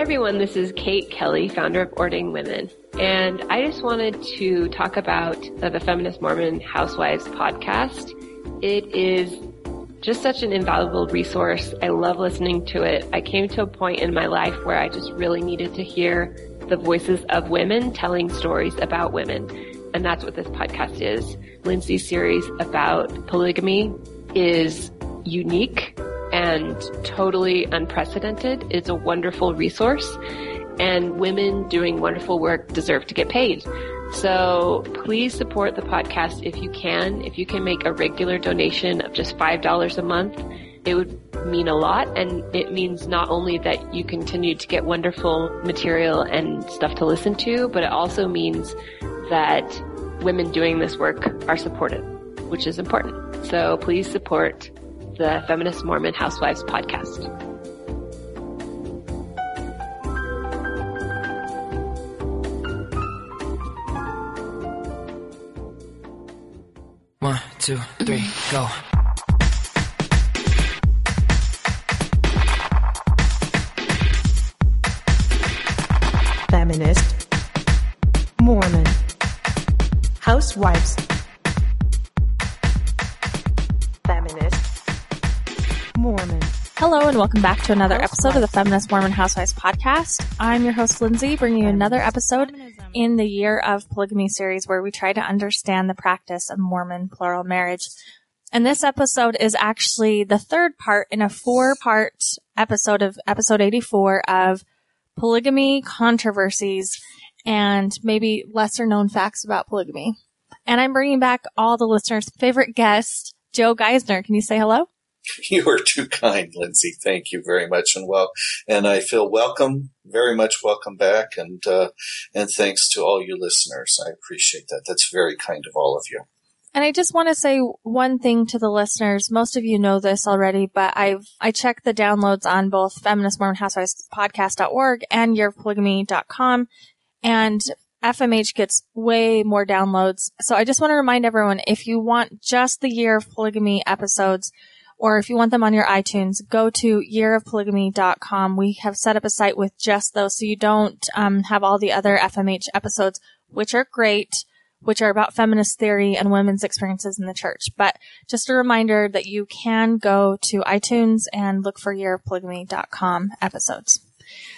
Hi everyone, this is Kate Kelly, founder of Ordained Women. And I just wanted to talk about uh, the Feminist Mormon Housewives podcast. It is just such an invaluable resource. I love listening to it. I came to a point in my life where I just really needed to hear the voices of women telling stories about women. And that's what this podcast is. Lindsay's series about polygamy is unique and totally unprecedented. It's a wonderful resource and women doing wonderful work deserve to get paid. So please support the podcast if you can. If you can make a regular donation of just $5 a month, it would mean a lot. And it means not only that you continue to get wonderful material and stuff to listen to, but it also means that women doing this work are supported, which is important. So please support the Feminist Mormon Housewives podcast. One, two, three, go. Feminist, Mormon, Housewives, Hello and welcome back to another episode of the Feminist Mormon Housewives podcast. I'm your host Lindsay, bringing you another episode in the Year of Polygamy series where we try to understand the practice of Mormon plural marriage. And this episode is actually the third part in a four part episode of episode 84 of polygamy controversies and maybe lesser known facts about polygamy. And I'm bringing back all the listeners' favorite guest, Joe Geisner. Can you say hello? You are too kind, Lindsay. Thank you very much, and well, and I feel welcome, very much welcome back, and uh, and thanks to all you listeners. I appreciate that. That's very kind of all of you. And I just want to say one thing to the listeners. Most of you know this already, but I've, I checked the downloads on both Feminist Mormon Housewives podcast.org and yearofpolygamy.com and FMH gets way more downloads. So I just want to remind everyone, if you want just the Year of Polygamy episodes, or if you want them on your iTunes, go to yearofpolygamy.com. We have set up a site with just those so you don't um, have all the other FMH episodes, which are great, which are about feminist theory and women's experiences in the church. But just a reminder that you can go to iTunes and look for yearofpolygamy.com episodes.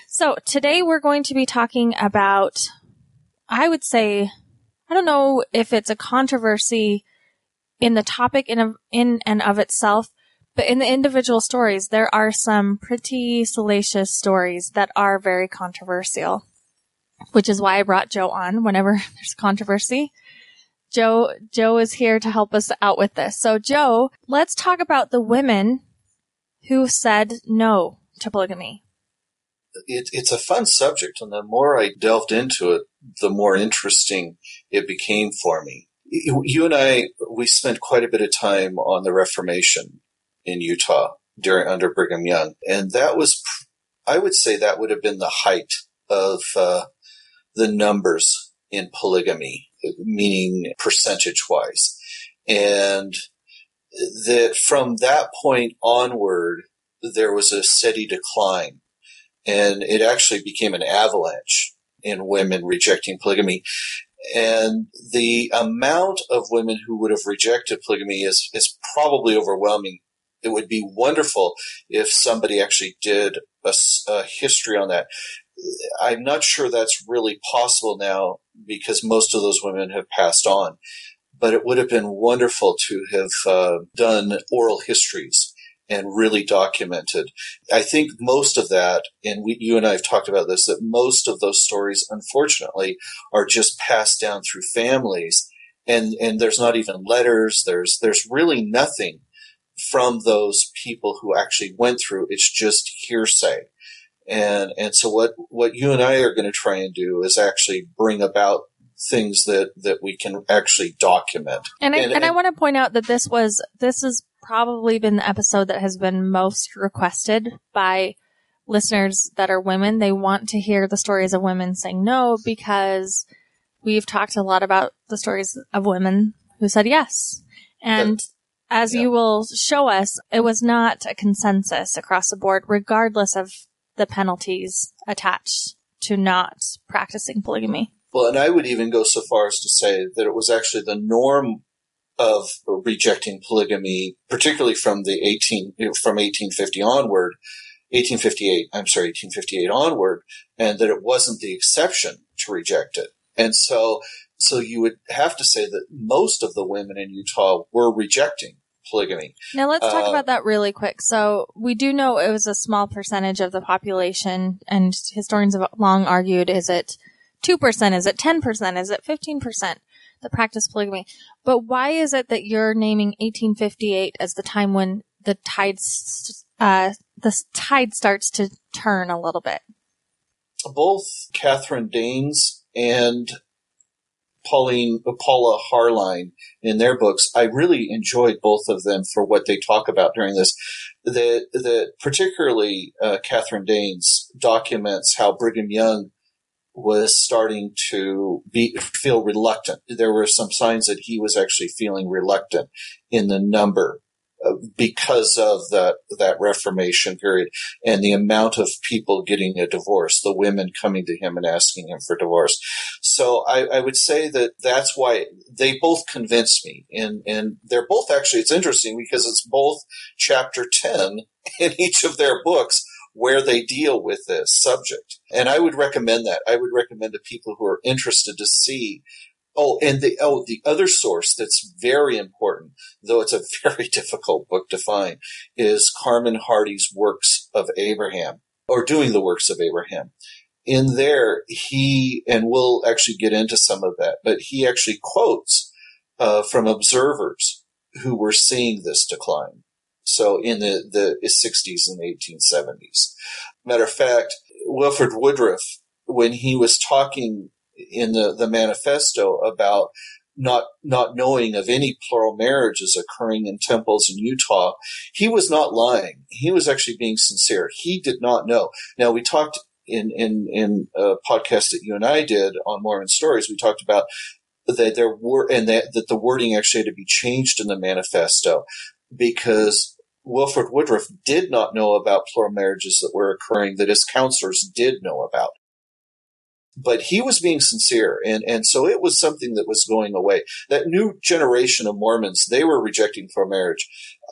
So today we're going to be talking about, I would say, I don't know if it's a controversy in the topic in, of, in and of itself, but in the individual stories, there are some pretty salacious stories that are very controversial, which is why I brought Joe on whenever there's controversy. Joe, Joe is here to help us out with this. So Joe, let's talk about the women who said no to polygamy. It, it's a fun subject, and the more I delved into it, the more interesting it became for me. You and I, we spent quite a bit of time on the Reformation in Utah during under Brigham Young, and that was, I would say, that would have been the height of uh, the numbers in polygamy, meaning percentage wise, and that from that point onward, there was a steady decline, and it actually became an avalanche in women rejecting polygamy. And the amount of women who would have rejected polygamy is, is probably overwhelming it would be wonderful if somebody actually did a, a, history on that. I'm not sure that's really possible now because most of those women have passed on. But it would have been wonderful to have uh, done oral histories and really documented. I think most of that, and we, you and I have talked about this, that most of those stories, unfortunately, are just passed down through families. And, and there's not even letters. There's, there's really nothing from those people who actually went through. It's just hearsay. And, and so what, what you and I are going to try and do is actually bring about things that, that we can actually document. And I, and, and I want to point out that this was, this has probably been the episode that has been most requested by listeners that are women. They want to hear the stories of women saying no because we've talked a lot about the stories of women who said yes. And as you will show us, it was not a consensus across the board, regardless of the the penalties attached to not practicing polygamy. Well, and I would even go so far as to say that it was actually the norm of rejecting polygamy, particularly from the 18, from 1850 onward, 1858, I'm sorry, 1858 onward, and that it wasn't the exception to reject it. And so, so you would have to say that most of the women in Utah were rejecting polygamy. Now let's talk Uh, about that really quick. So we do know it was a small percentage of the population and historians have long argued, is it 2%? Is it 10%? Is it 15%? that practice polygamy. But why is it that you're naming 1858 as the time when the tide, uh, the tide starts to turn a little bit? both Kathryn Daynes and Pauline Paula Harline in their books, I really enjoyed both of them for what they talk about during this. That that particularly uh, Kathryn Daynes documents how Brigham Young was starting to be feel reluctant. There were some signs that he was actually feeling reluctant in the number because of that that Reformation period and the amount of people getting a divorce, the women coming to him and asking him for divorce. So I, I would say that that's why they both convinced me, and and they're both actually. It's interesting because it's both chapter ten in each of their books where they deal with this subject, and I would recommend that. I would recommend to people who are interested to see. Oh, and the oh the other source that's very important, though it's a very difficult book to find, is Carmon Hardy's Works of Abraham, or Doing the Works of Abraham in there, he, and we'll actually get into some of that, but he actually quotes uh, from observers who were seeing this decline. So in the, the 60s and 1870s. Matter of fact, Wilford Woodruff, when he was talking in the, the manifesto about not not knowing of any plural marriages occurring in temples in Utah, he was not lying. He was actually being sincere. He did not know. Now we talked in in in a podcast that you and I did on Mormon Stories. We talked about that there were and that, that the wording actually had to be changed in the manifesto because Wilford Woodruff did not know about plural marriages that were occurring that his counselors did know about but he was being sincere and and so it was something that was going away that new generation of mormons they were rejecting for marriage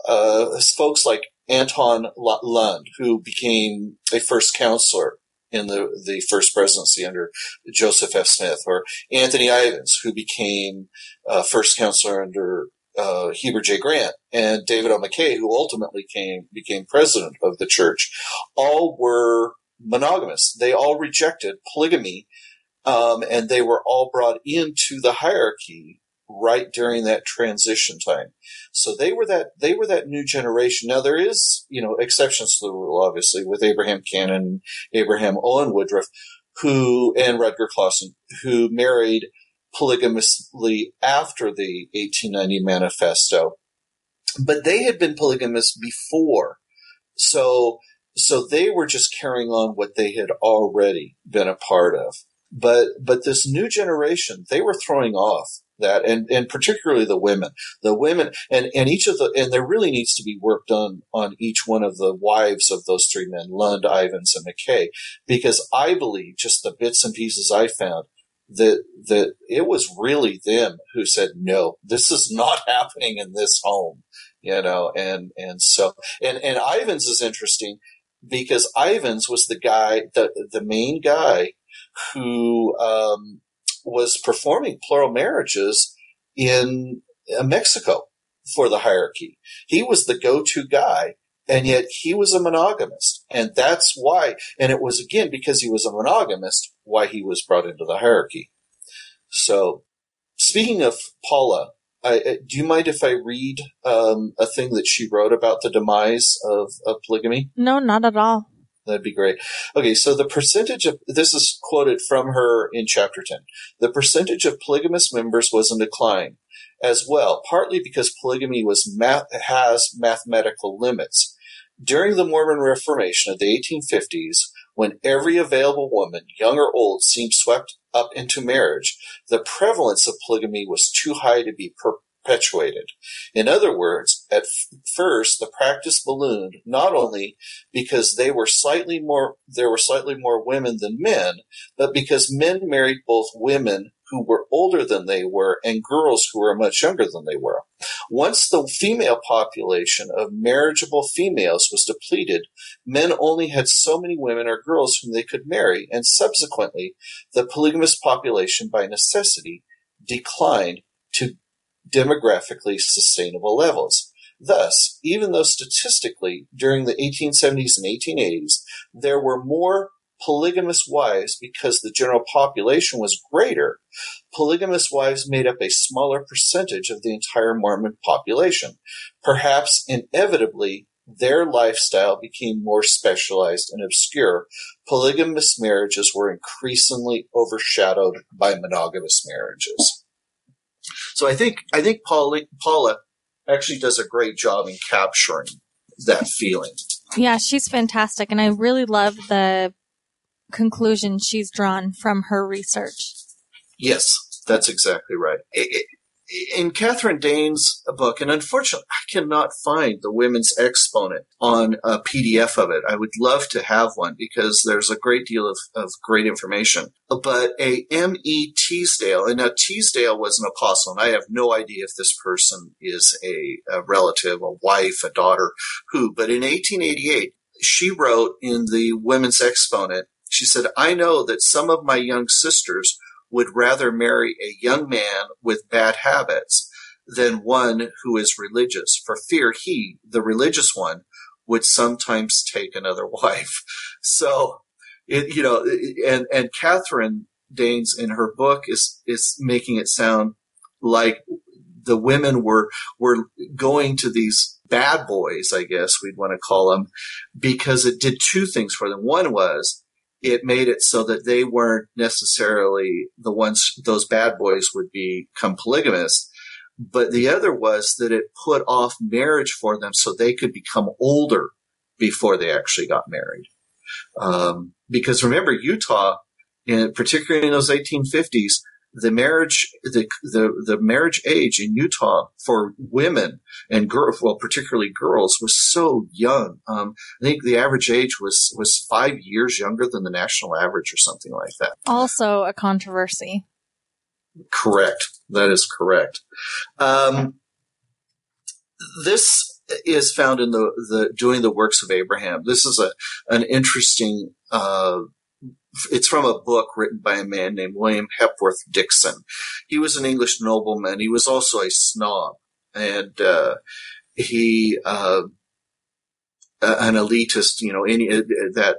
uh, folks like anthon lund who became a first counselor in the, the first presidency under joseph f smith or anthony ivins who became uh, first counselor under uh, Heber J. Grant and David O. McKay, who ultimately came became president of the church, all were monogamous. They all rejected polygamy, um, and they were all brought into the hierarchy right during that transition time. So they were that they were that new generation. Now there is you know exceptions to the rule, obviously, with Abraham Cannon, Abraham Owen Woodruff, who and Rudger Clawson, who married polygamously after the 1890 manifesto, but they had been polygamous before. So so they were just carrying on what they had already been a part of. But but this new generation, they were throwing off that and, and particularly the women. The women and, and each of the and there really needs to be work done on each one of the wives of those three men, Lund, Ivins, and McKay, because I believe just the bits and pieces I found that that it was really them who said, No, this is not happening in this home. You know, and and so and, and Ivins is interesting because Ivins was the guy, the the main guy who um, was performing plural marriages in uh, Mexico for the hierarchy. He was the go-to guy, and yet he was a monogamist, and that's why. And it was again because he was a monogamist why he was brought into the hierarchy. So, speaking of Paula, I, uh, do you mind if I read um, a thing that she wrote about the demise of, of polygamy? No, not at all. That'd be great. Okay, so the percentage of this is quoted from her in chapter 10. The percentage of polygamous members was in decline as well, partly because polygamy was math, has mathematical limits. During the Mormon Reformation of the 1850s, when every available woman, young or old, seemed swept up into marriage, the prevalence of polygamy was too high to be per- perpetuated. In other words, at f- first the practice ballooned not only because they were slightly more there were slightly more women than men, but because men married both women who were older than they were and girls who were much younger than they were. Once the female population of marriageable females was depleted, men only had so many women or girls whom they could marry, and subsequently the polygamous population by necessity declined demographically sustainable levels. Thus, even though statistically during the 1870s and 1880s there were more polygamous wives because the general population was greater, polygamous wives made up a smaller percentage of the entire Mormon population. Perhaps inevitably, their lifestyle became more specialized and obscure. Polygamous marriages were increasingly overshadowed by monogamous marriages. So I think I think Paula, Paula actually does a great job in capturing that feeling. Yeah, she's fantastic. And I really love the conclusion she's drawn from her research. Yes, that's exactly right. In Kathryn Daynes' book, and unfortunately, I cannot find the Women's Exponent on a PDF of it. I would love to have one because there's a great deal of, of great information. But a M.E. Teasdale, and now Teasdale was an apostle, and I have no idea if this person is a, a relative, a wife, a daughter, who, but in 1888, she wrote in the Women's Exponent, she said, I know that some of my young sisters would rather marry a young man with bad habits than one who is religious, for fear he, the religious one, would sometimes take another wife. So, it, you know, and, and Kathryn Daynes in her book is, is making it sound like the women were, were going to these bad boys, I guess we'd want to call them, because it did two things for them. One was it made it so that they weren't necessarily the ones, those bad boys would become polygamous. But the other was that it put off marriage for them so they could become older before they actually got married. Um, because remember, Utah, in, particularly in those 1850s, the marriage the, the the marriage age in Utah for women and girls, well, particularly girls, was so young. Um, I think the average age was was five years younger than the national average, or something like that. Also, a controversy. Correct. That is correct. Um, this is found in the, the doing the works of Abraham. This is a an interesting uh, it's from a book written by a man named William Hepworth Dixon. He was an English nobleman. He was also a snob, and uh, he uh, an elitist. You know, any that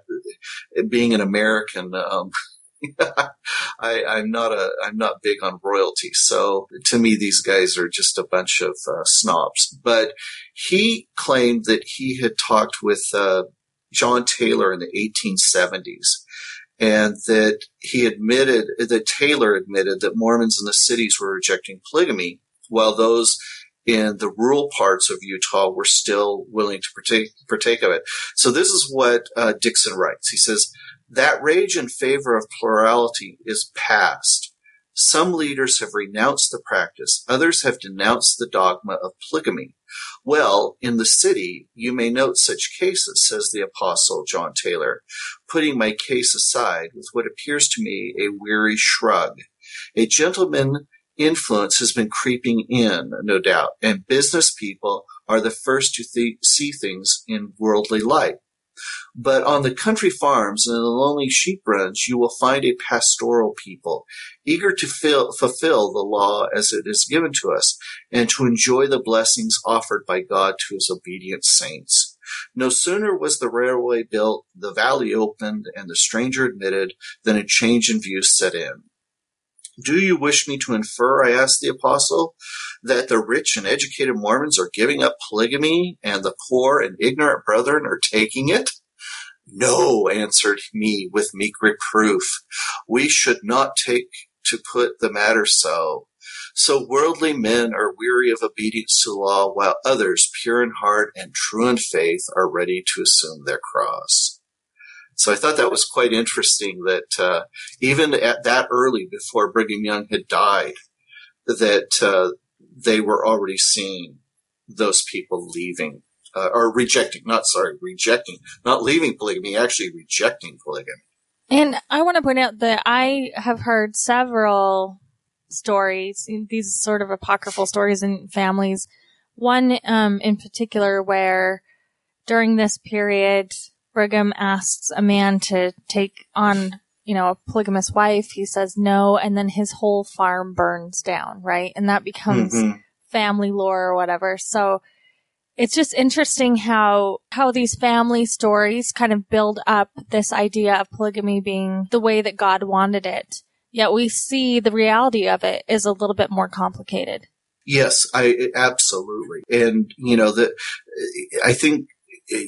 being an American. Um, I, I'm not a, I'm not big on royalty. So to me, these guys are just a bunch of uh, snobs. But he claimed that he had talked with uh, John Taylor in the 1870s and that he admitted that Taylor admitted that Mormons in the cities were rejecting polygamy, while those in the rural parts of Utah were still willing to partake, partake of it. So this is what uh, Dixon writes. He says that rage in favor of plurality is past. Some leaders have renounced the practice, others have denounced the dogma of polygamy. Well, in the city, you may note such cases, says the apostle John Taylor, putting my case aside with what appears to me a weary shrug. A gentleman influence has been creeping in, no doubt, and business people are the first to th- see things in worldly light. But on the country farms and the lonely sheep runs, you will find a pastoral people, eager to fill, fulfill the law as it is given to us, and to enjoy the blessings offered by God to his obedient saints. No sooner was the railway built, the valley opened, and the stranger admitted, than a change in views set in. Do you wish me to infer, I asked the apostle, that the rich and educated Mormons are giving up polygamy and the poor and ignorant brethren are taking it? No, answered me with meek reproof. We should not take to put the matter so. So worldly men are weary of obedience to law, while others, pure in heart and true in faith, are ready to assume their cross. So I thought that was quite interesting that uh, even at that early, before Brigham Young had died, that uh, they were already seeing those people leaving uh, or rejecting, not sorry, rejecting, not leaving polygamy, actually rejecting polygamy. And I want to point out that I have heard several stories, these sort of apocryphal stories in families. One um, in particular where during this period, Brigham asks a man to take on, you know, a polygamous wife. He says no, and then his whole farm burns down, right? And that becomes mm-hmm. family lore or whatever. So it's just interesting how how these family stories kind of build up this idea of polygamy being the way that God wanted it. Yet we see the reality of it is a little bit more complicated. Yes, I absolutely. And you know that I think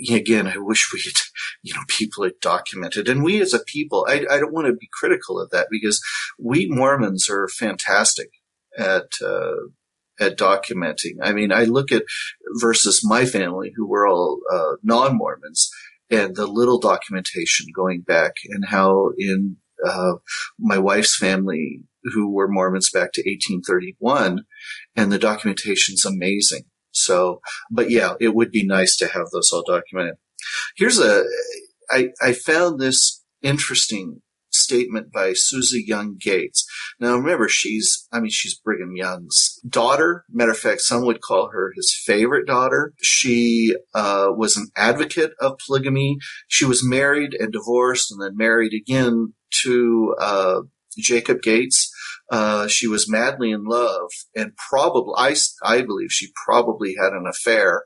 again, I wish we had, you know, people had documented, and we as a people, I, I don't want to be critical of that because we Mormons are fantastic at uh, at documenting. I mean, I look at versus my family, who were all uh, non Mormons, and the little documentation going back, and how in uh, my wife's family, who were Mormons back to 1831, and the documentation's amazing. So, but yeah, it would be nice to have those all documented. Here's a, I, I found this interesting statement by Susie Young Gates. Now remember, she's, I mean, she's Brigham Young's daughter. Matter of fact, some would call her his favorite daughter. She, uh, was an advocate of polygamy. She was married and divorced and then married again to, uh, Jacob Gates. Uh, she was madly in love and probably, I, I believe she probably had an affair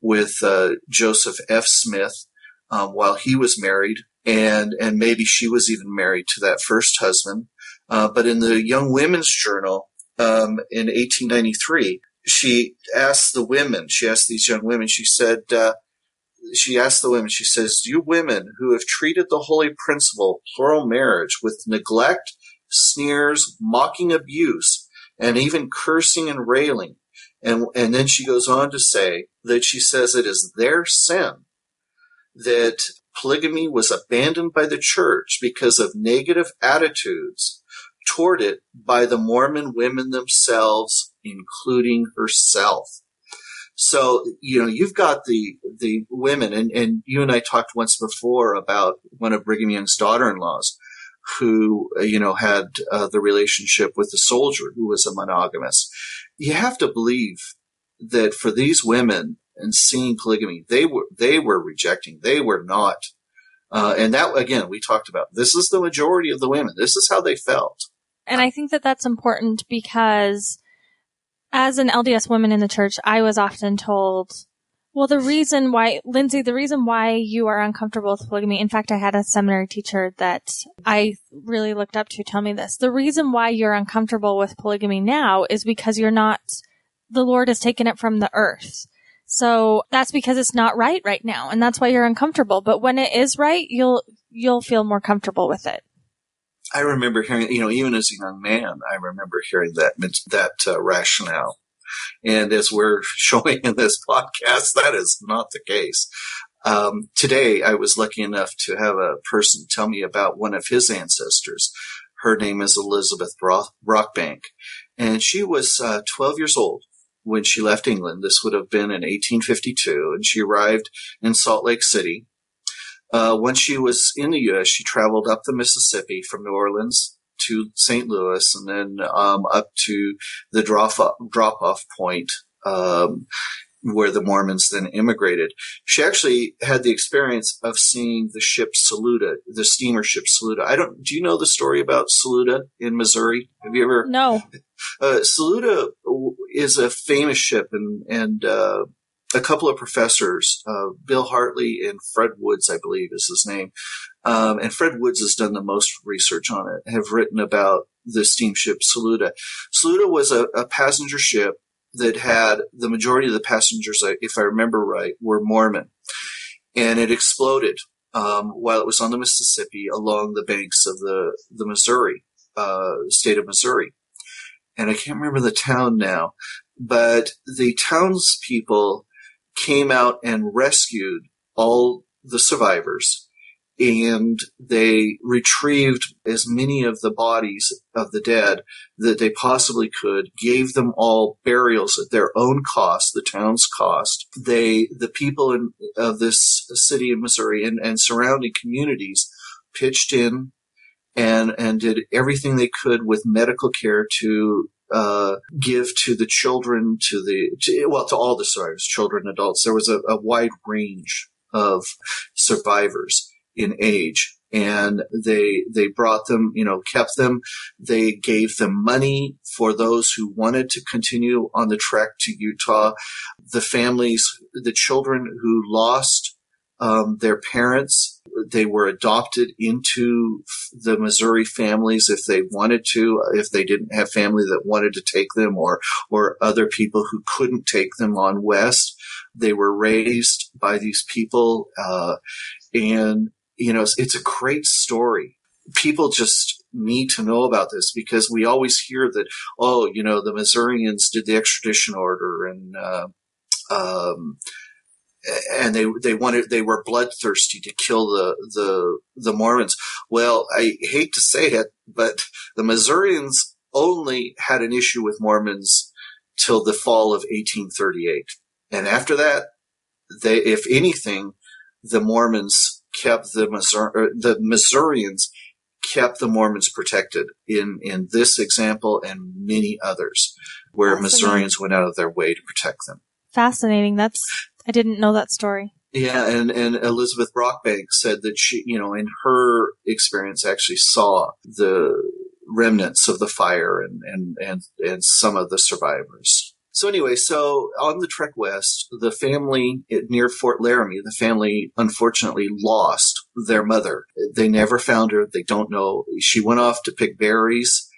with, uh, Joseph F. Smith, um, while he was married and and maybe she was even married to that first husband. Uh, but in the Young Women's Journal um, in 1893, she asked the women. She asked these young women. She said. Uh, she asked the women, she says, You women who have treated the holy principle, of plural marriage, with neglect, sneers, mocking abuse, and even cursing and railing. And, and then she goes on to say that she says it is their sin that polygamy was abandoned by the church because of negative attitudes toward it by the Mormon women themselves, including herself. So, you know, you've got the, the women and, and you and I talked once before about one of Brigham Young's daughter-in-laws who, you know, had uh, the relationship with the soldier who was a monogamous. You have to believe that for these women, and seeing polygamy. They were they were rejecting. They were not. Uh, and that again, we talked about. This is the majority of the women. This is how they felt. And I think that that's important because, as an LDS woman in the church, I was often told, "Well, the reason why, Lindsay, the reason why you are uncomfortable with polygamy." In fact, I had a seminary teacher that I really looked up to tell me this. The reason why you're uncomfortable with polygamy now is because you're not. The Lord has taken it from the earth so that's because it's not right right now. And that's why you're uncomfortable. But when it is right, you'll, you'll feel more comfortable with it. I remember hearing, you know, even as a young man, I remember hearing that, that uh, rationale. And as we're showing in this podcast, that is not the case. Um, today, I was lucky enough to have a person tell me about one of his ancestors. Her name is Elizabeth Brockbank, and she was uh, 12 years old when she left England. This would have been in 1852, and she arrived in Salt Lake City. Uh, when she was in the U.S., she traveled up the Mississippi from New Orleans to St. Louis, and then um, up to the drop off, drop off point um, where the Mormons then immigrated. She actually had the experience of seeing the ship Saluda, the steamer ship Saluda. I don't. Do you know the story about Saluda in Missouri? Have you ever? No. Uh, Saluda is a famous ship, and and uh, a couple of professors, uh, Bill Hartley and Fred Woods, I believe is his name, um, and Fred Woods has done the most research on it. Have written about the steamship Saluda. Saluda was a, a passenger ship that had the majority of the passengers, if I remember right, were Mormon, and it exploded um, while it was on the Mississippi along the banks of the the Missouri uh, state of Missouri. And I can't remember the town now, but the townspeople came out and rescued all the survivors and they retrieved as many of the bodies of the dead that they possibly could, gave them all burials at their own cost, the town's cost. They, the people in, of this city of Missouri and, and surrounding communities pitched in and, and did everything they could with medical care to uh, give to the children, to the to, well, to all the survivors, children, adults. There was a, a wide range of survivors in age. And they they brought them you know kept them. They gave them money for those who wanted to continue on the trek to utah. The families the children who lost um, their parents they were adopted into the missouri families if they wanted to if they didn't have family that wanted to take them or or other people who couldn't take them on west. They were raised by these people uh, and you know, it's, it's a great story. People just need to know about this because we always hear that, oh, you know, the Missourians did the extradition order and, uh, um, and they they wanted they were bloodthirsty to kill the the the Mormons. Well, I hate to say it, but the Missourians only had an issue with Mormons till the fall of 1838, and after that, they if anything, the Mormons kept the Missouri, uh, the Missourians kept the Mormons protected in, in this example and many others where Missourians went out of their way to protect them. Fascinating. That's, I didn't know that story. Yeah, and, and Elizabeth Brockbank said that she, you know, in her experience actually saw the remnants of the fire and, and, and, and some of the survivors. So anyway, so on the trek west, the family near Fort Laramie, the family unfortunately lost their mother. They never found her. They don't know. She went off to pick berries.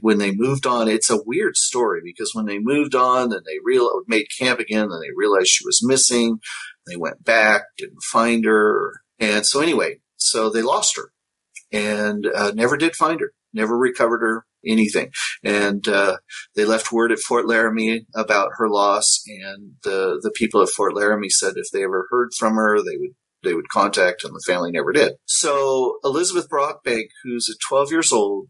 When they moved on, it's a weird story because when they moved on and they real made camp again, and they realized she was missing. They went back, didn't find her, and so anyway, so they lost her and uh, never did find her, never recovered her anything. And uh, they left word at Fort Laramie about her loss, and the the people at Fort Laramie said if they ever heard from her, they would they would contact, and the family never did. So Elizabeth Brockbank, who's at 12 years old,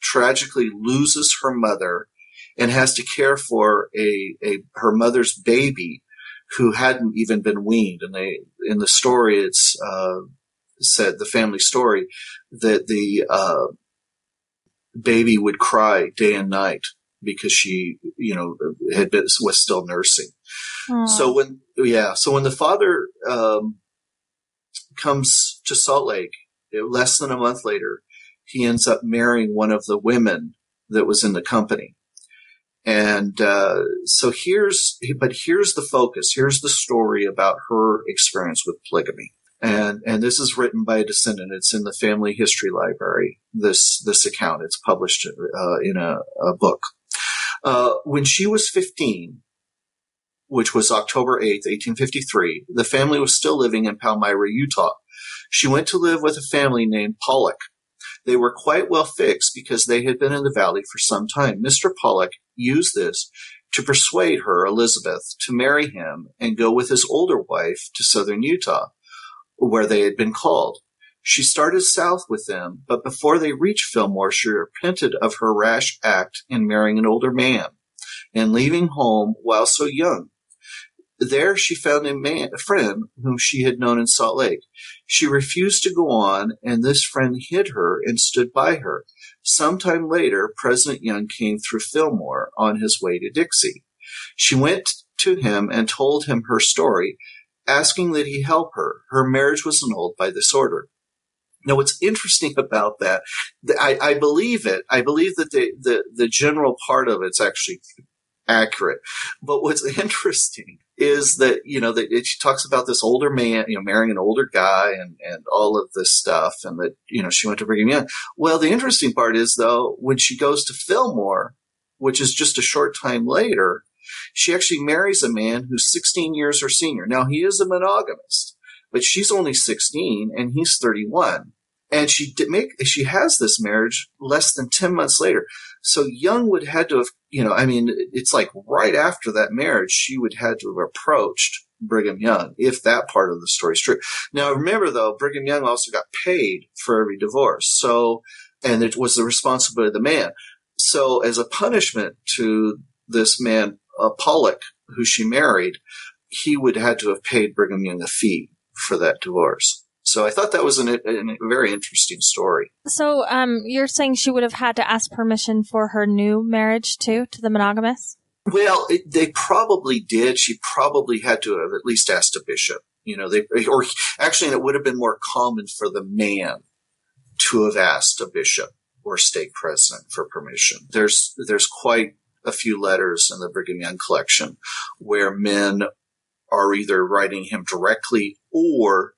tragically loses her mother and has to care for a, a her mother's baby who hadn't even been weaned. And they in the story, it's uh, said the family story that the uh, baby would cry day and night because she, you know, had been, was still nursing. Aww. So when, yeah, so when the father, um, comes to Salt Lake, less than a month later, he ends up marrying one of the women that was in the company. And uh, so here's, but here's the focus. Here's the story about her experience with polygamy and and this is written by a descendant. It's in the family history library. This this account. It's published uh, in a, a book. Uh, when she was 15, which was October 8th, 1853, the family was still living in Palmyra, Utah. She went to live with a family named Pollock. They were quite well fixed because they had been in the valley for some time. Mr. Pollock used this to persuade her, Elizabeth, to marry him and go with his older wife to southern Utah where they had been called. She started south with them, but before they reached Fillmore, she repented of her rash act in marrying an older man and leaving home while so young. There she found a, man, a friend whom she had known in Salt Lake. She refused to go on, and this friend hid her and stood by her. Sometime later, President Young came through Fillmore on his way to Dixie. She went to him and told him her story, asking that he help her. Her marriage was annulled by this order. Now, what's interesting about that, I, I believe it. I believe that the, the, the general part of it's actually accurate. But what's interesting is that, you know, that she talks about this older man, you know, marrying an older guy and, and all of this stuff and that, you know, she went to Brigham Young. Well, the interesting part is though, when she goes to Fillmore, which is just a short time later, she actually marries a man who's 16 years her senior. Now he is a monogamist, but she's only 16 and he's 31. And she did make, she has this marriage less than 10 months later. So Young would had to have, you know, I mean, it's like right after that marriage, she would had to have approached Brigham Young, if that part of the story is true. Now remember though, Brigham Young also got paid for every divorce. So, and it was the responsibility of the man. So as a punishment to this man, uh, Pollock, who she married, he would have had to have paid Brigham Young a fee for that divorce. So I thought that was an, an, a very interesting story. So, um, you're saying she would have had to ask permission for her new marriage too, to the monogamous? Well, it, they probably did. She probably had to have at least asked a bishop. You know, they, or actually, it would have been more common for the man to have asked a bishop or stake president for permission. There's, there's quite a few letters in the Brigham Young collection where men are either writing him directly or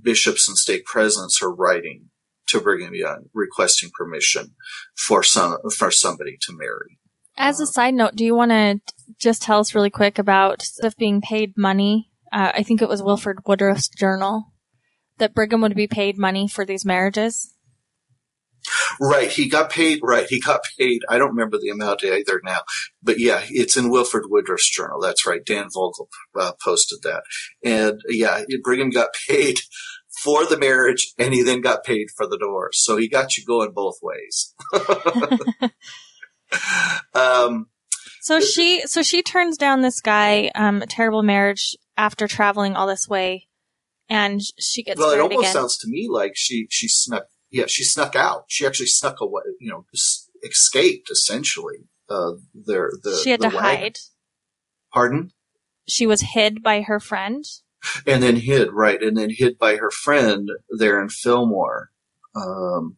bishops and stake presidents are writing to Brigham Young requesting permission for some, for somebody to marry. As a side note, do you want to just tell us really quick about stuff being paid money? Uh, I think it was Wilford Woodruff's journal that Brigham would be paid money for these marriages. Right. He got paid. Right. He got paid. I don't remember the amount either now, but yeah, it's in Wilford Woodruff's journal. That's right. Dan Vogel uh, posted that. And yeah, Brigham got paid for the marriage and he then got paid for the divorce. So he got you going both ways. um, so she, so she turns down this guy, um, a terrible marriage after traveling all this way and she gets well, it almost again. sounds to me like she, she snuck yeah, she snuck out. She actually snuck away, you know, escaped essentially. Uh, their, the, she had the to wagon. hide. Pardon? She was hid by her friend. And then hid, right. And then hid by her friend there in Fillmore. Um,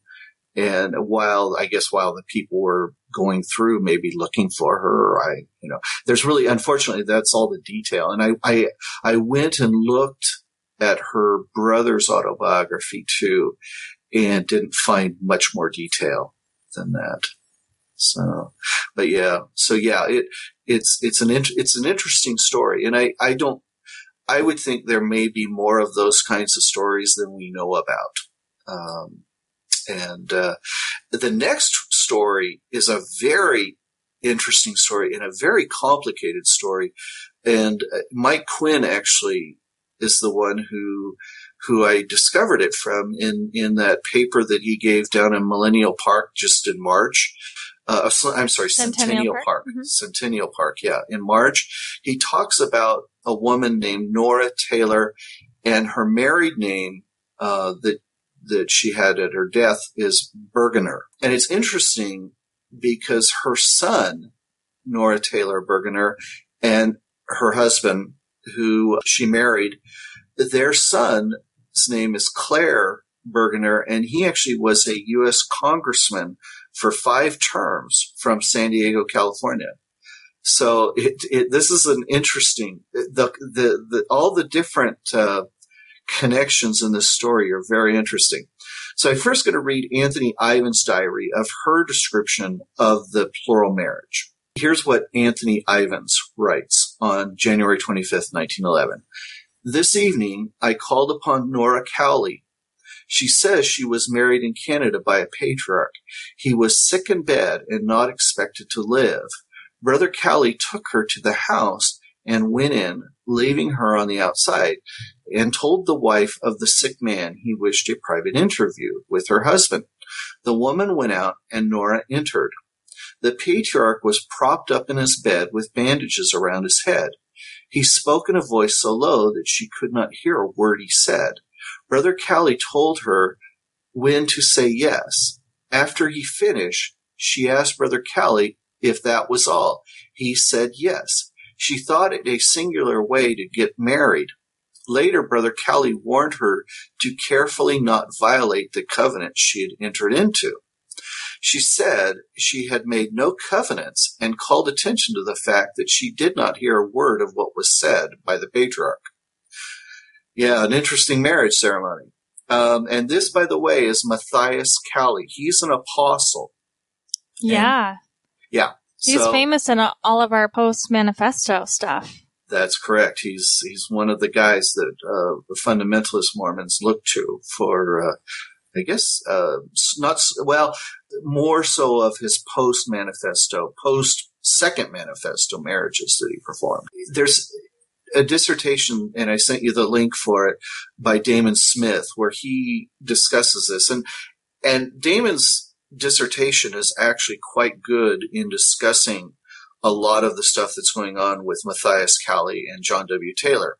and while, I guess while the people were going through, maybe looking for her, I, you know, there's really, unfortunately, that's all the detail. And I, I, I went and looked at her brother's autobiography too and didn't find much more detail than that. So, but yeah, so yeah, it, it's, it's an, it's an interesting story. And I, I don't, I would think there may be more of those kinds of stories than we know about. Um, and, uh, the next story is a very interesting story and a very complicated story. And uh, Mike Quinn actually is the one who who I discovered it from in, in that paper that he gave down in Millennial Park just in March. Uh, I'm sorry, Centennial, Centennial Park. Park. Mm-hmm. Centennial Park, yeah, in March. He talks about a woman named Nora Taylor and her married name, uh, that, that she had at her death is Burgener. And it's interesting because her son, Nora Taylor Burgener, and her husband, who she married, their son his name is Clair Burgener, and he actually was a U.S. congressman for five terms from San Diego, California. So it, it, this is an interesting the the, the all the different uh, connections in this story are very interesting. So I'm first going to read Anthony Ivins' diary of her description of the plural marriage. Here's what Anthony Ivins writes on January 25th, 1911. This evening, I called upon Nora Cowley. She says she was married in Canada by a patriarch. He was sick in bed and not expected to live. Brother Cowley took her to the house and went in, leaving her on the outside, and told the wife of the sick man he wished a private interview with her husband. The woman went out and Nora entered. The patriarch was propped up in his bed with bandages around his head. He spoke in a voice so low that she could not hear a word he said. Brother Cowley told her when to say yes. After he finished, she asked Brother Cowley if that was all. He said yes. She thought it a singular way to get married. Later, Brother Cowley warned her to carefully not violate the covenant she had entered into. She said she had made no covenants and called attention to the fact that she did not hear a word of what was said by the patriarch. Yeah, an interesting marriage ceremony. Um, and this, by the way, is Matthias Cowley. He's an apostle. Yeah. And, yeah. He's so, famous in all of our post manifesto stuff. That's correct. He's he's one of the guys that uh, the fundamentalist Mormons look to for uh, I guess uh, not well. More so of his post manifesto, post second manifesto marriages that he performed. There's a dissertation, and I sent you the link for it by Damon Smith, where he discusses this. And, and Damon's dissertation is actually quite good in discussing a lot of the stuff that's going on with Matthias Cowley and John W. Taylor.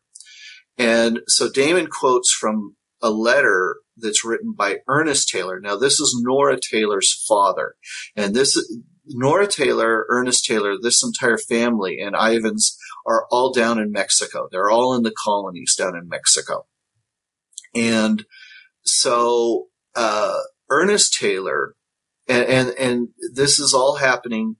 And so Damon quotes from a letter that's written by Ernest Taylor. Now, this is Nora Taylor's father. And this, Nora Taylor, Ernest Taylor, this entire family and Ivins are all down in Mexico. They're all in the colonies down in Mexico. And so, uh, Ernest Taylor, and, and, and this is all happening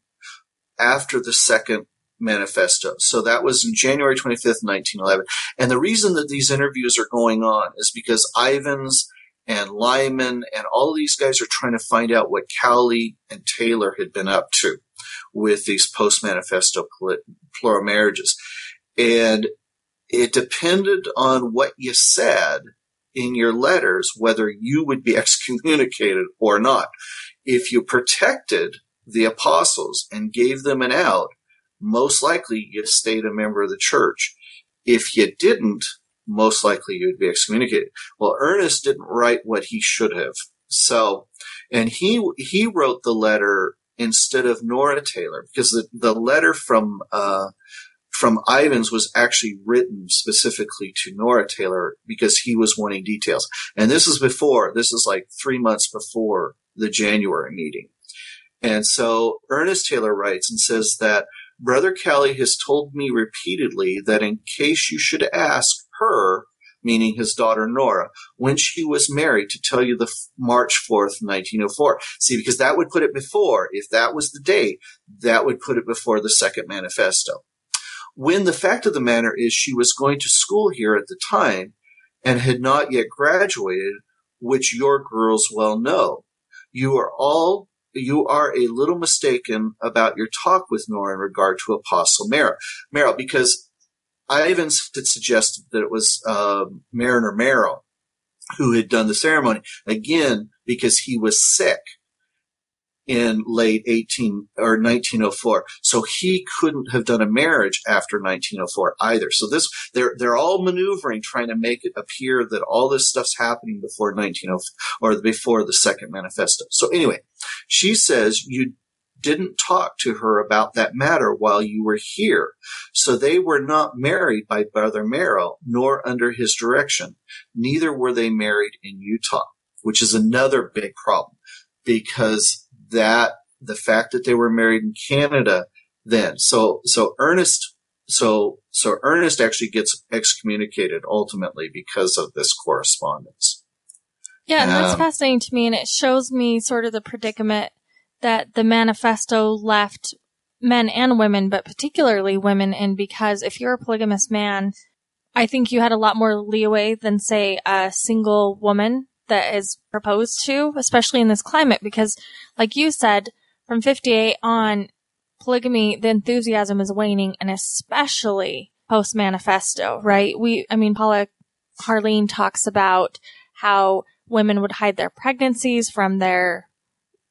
after the second manifesto. So that was in January 25th, 1911. And the reason that these interviews are going on is because Ivins and Lyman and all these guys are trying to find out what Cowley and Taylor had been up to with these post manifesto plural marriages. And it depended on what you said in your letters whether you would be excommunicated or not. If you protected the apostles and gave them an out, most likely you stayed a member of the church. If you didn't, most likely you'd be excommunicated. Well, Ernest didn't write what he should have. So, and he, he wrote the letter instead of Nora Taylor because the, the letter from, uh, from Ivins was actually written specifically to Nora Taylor because he was wanting details. And this is before, this is like three months before the January meeting. And so Ernest Taylor writes and says that Brother Cowley has told me repeatedly that in case you should ask her, meaning his daughter Nora, when she was married to tell you the March 4th, 1904. See, because that would put it before, if that was the date, that would put it before the second manifesto. When the fact of the matter is she was going to school here at the time and had not yet graduated, which your girls well know. You are all you are a little mistaken about your talk with Nora in regard to Apostle Merrill. Merrill, because Ivins had suggested that it was uh, Marriner Merrill who had done the ceremony. Again, because he was sick in late 18 or 1904. So he couldn't have done a marriage after 1904 either. So this, they're, they're all maneuvering, trying to make it appear that all this stuff's happening before 1904 or before the second manifesto. So anyway, she says you didn't talk to her about that matter while you were here. So they were not married by Brother Merrill, nor under his direction. Neither were they married in Utah, which is another big problem because that the fact that they were married in Canada then. So, so Ernest, so, so Ernest actually gets excommunicated ultimately because of this correspondence. Yeah, and that's um, fascinating to me, and it shows me sort of the predicament that the manifesto left men and women, but particularly women in because if you're a polygamous man, I think you had a lot more leeway than say a single woman that is proposed to, especially in this climate, because like you said, from 58 on, polygamy, the enthusiasm is waning, and especially post manifesto, right? We, I mean, Paula Harline talks about how women would hide their pregnancies from their,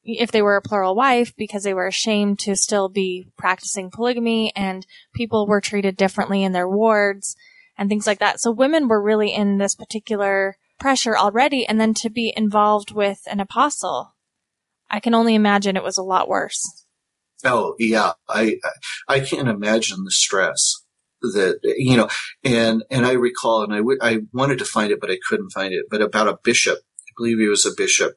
if they were a plural wife, because they were ashamed to still be practicing polygamy, and people were treated differently in their wards and things like that. So women were really in this particular pressure already and then to be involved with an apostle. I can only imagine it was a lot worse. Oh yeah, I I can't imagine the stress that you know, and and I recall, and I, w- I wanted to find it, but I couldn't find it. But about a bishop, I believe he was a bishop,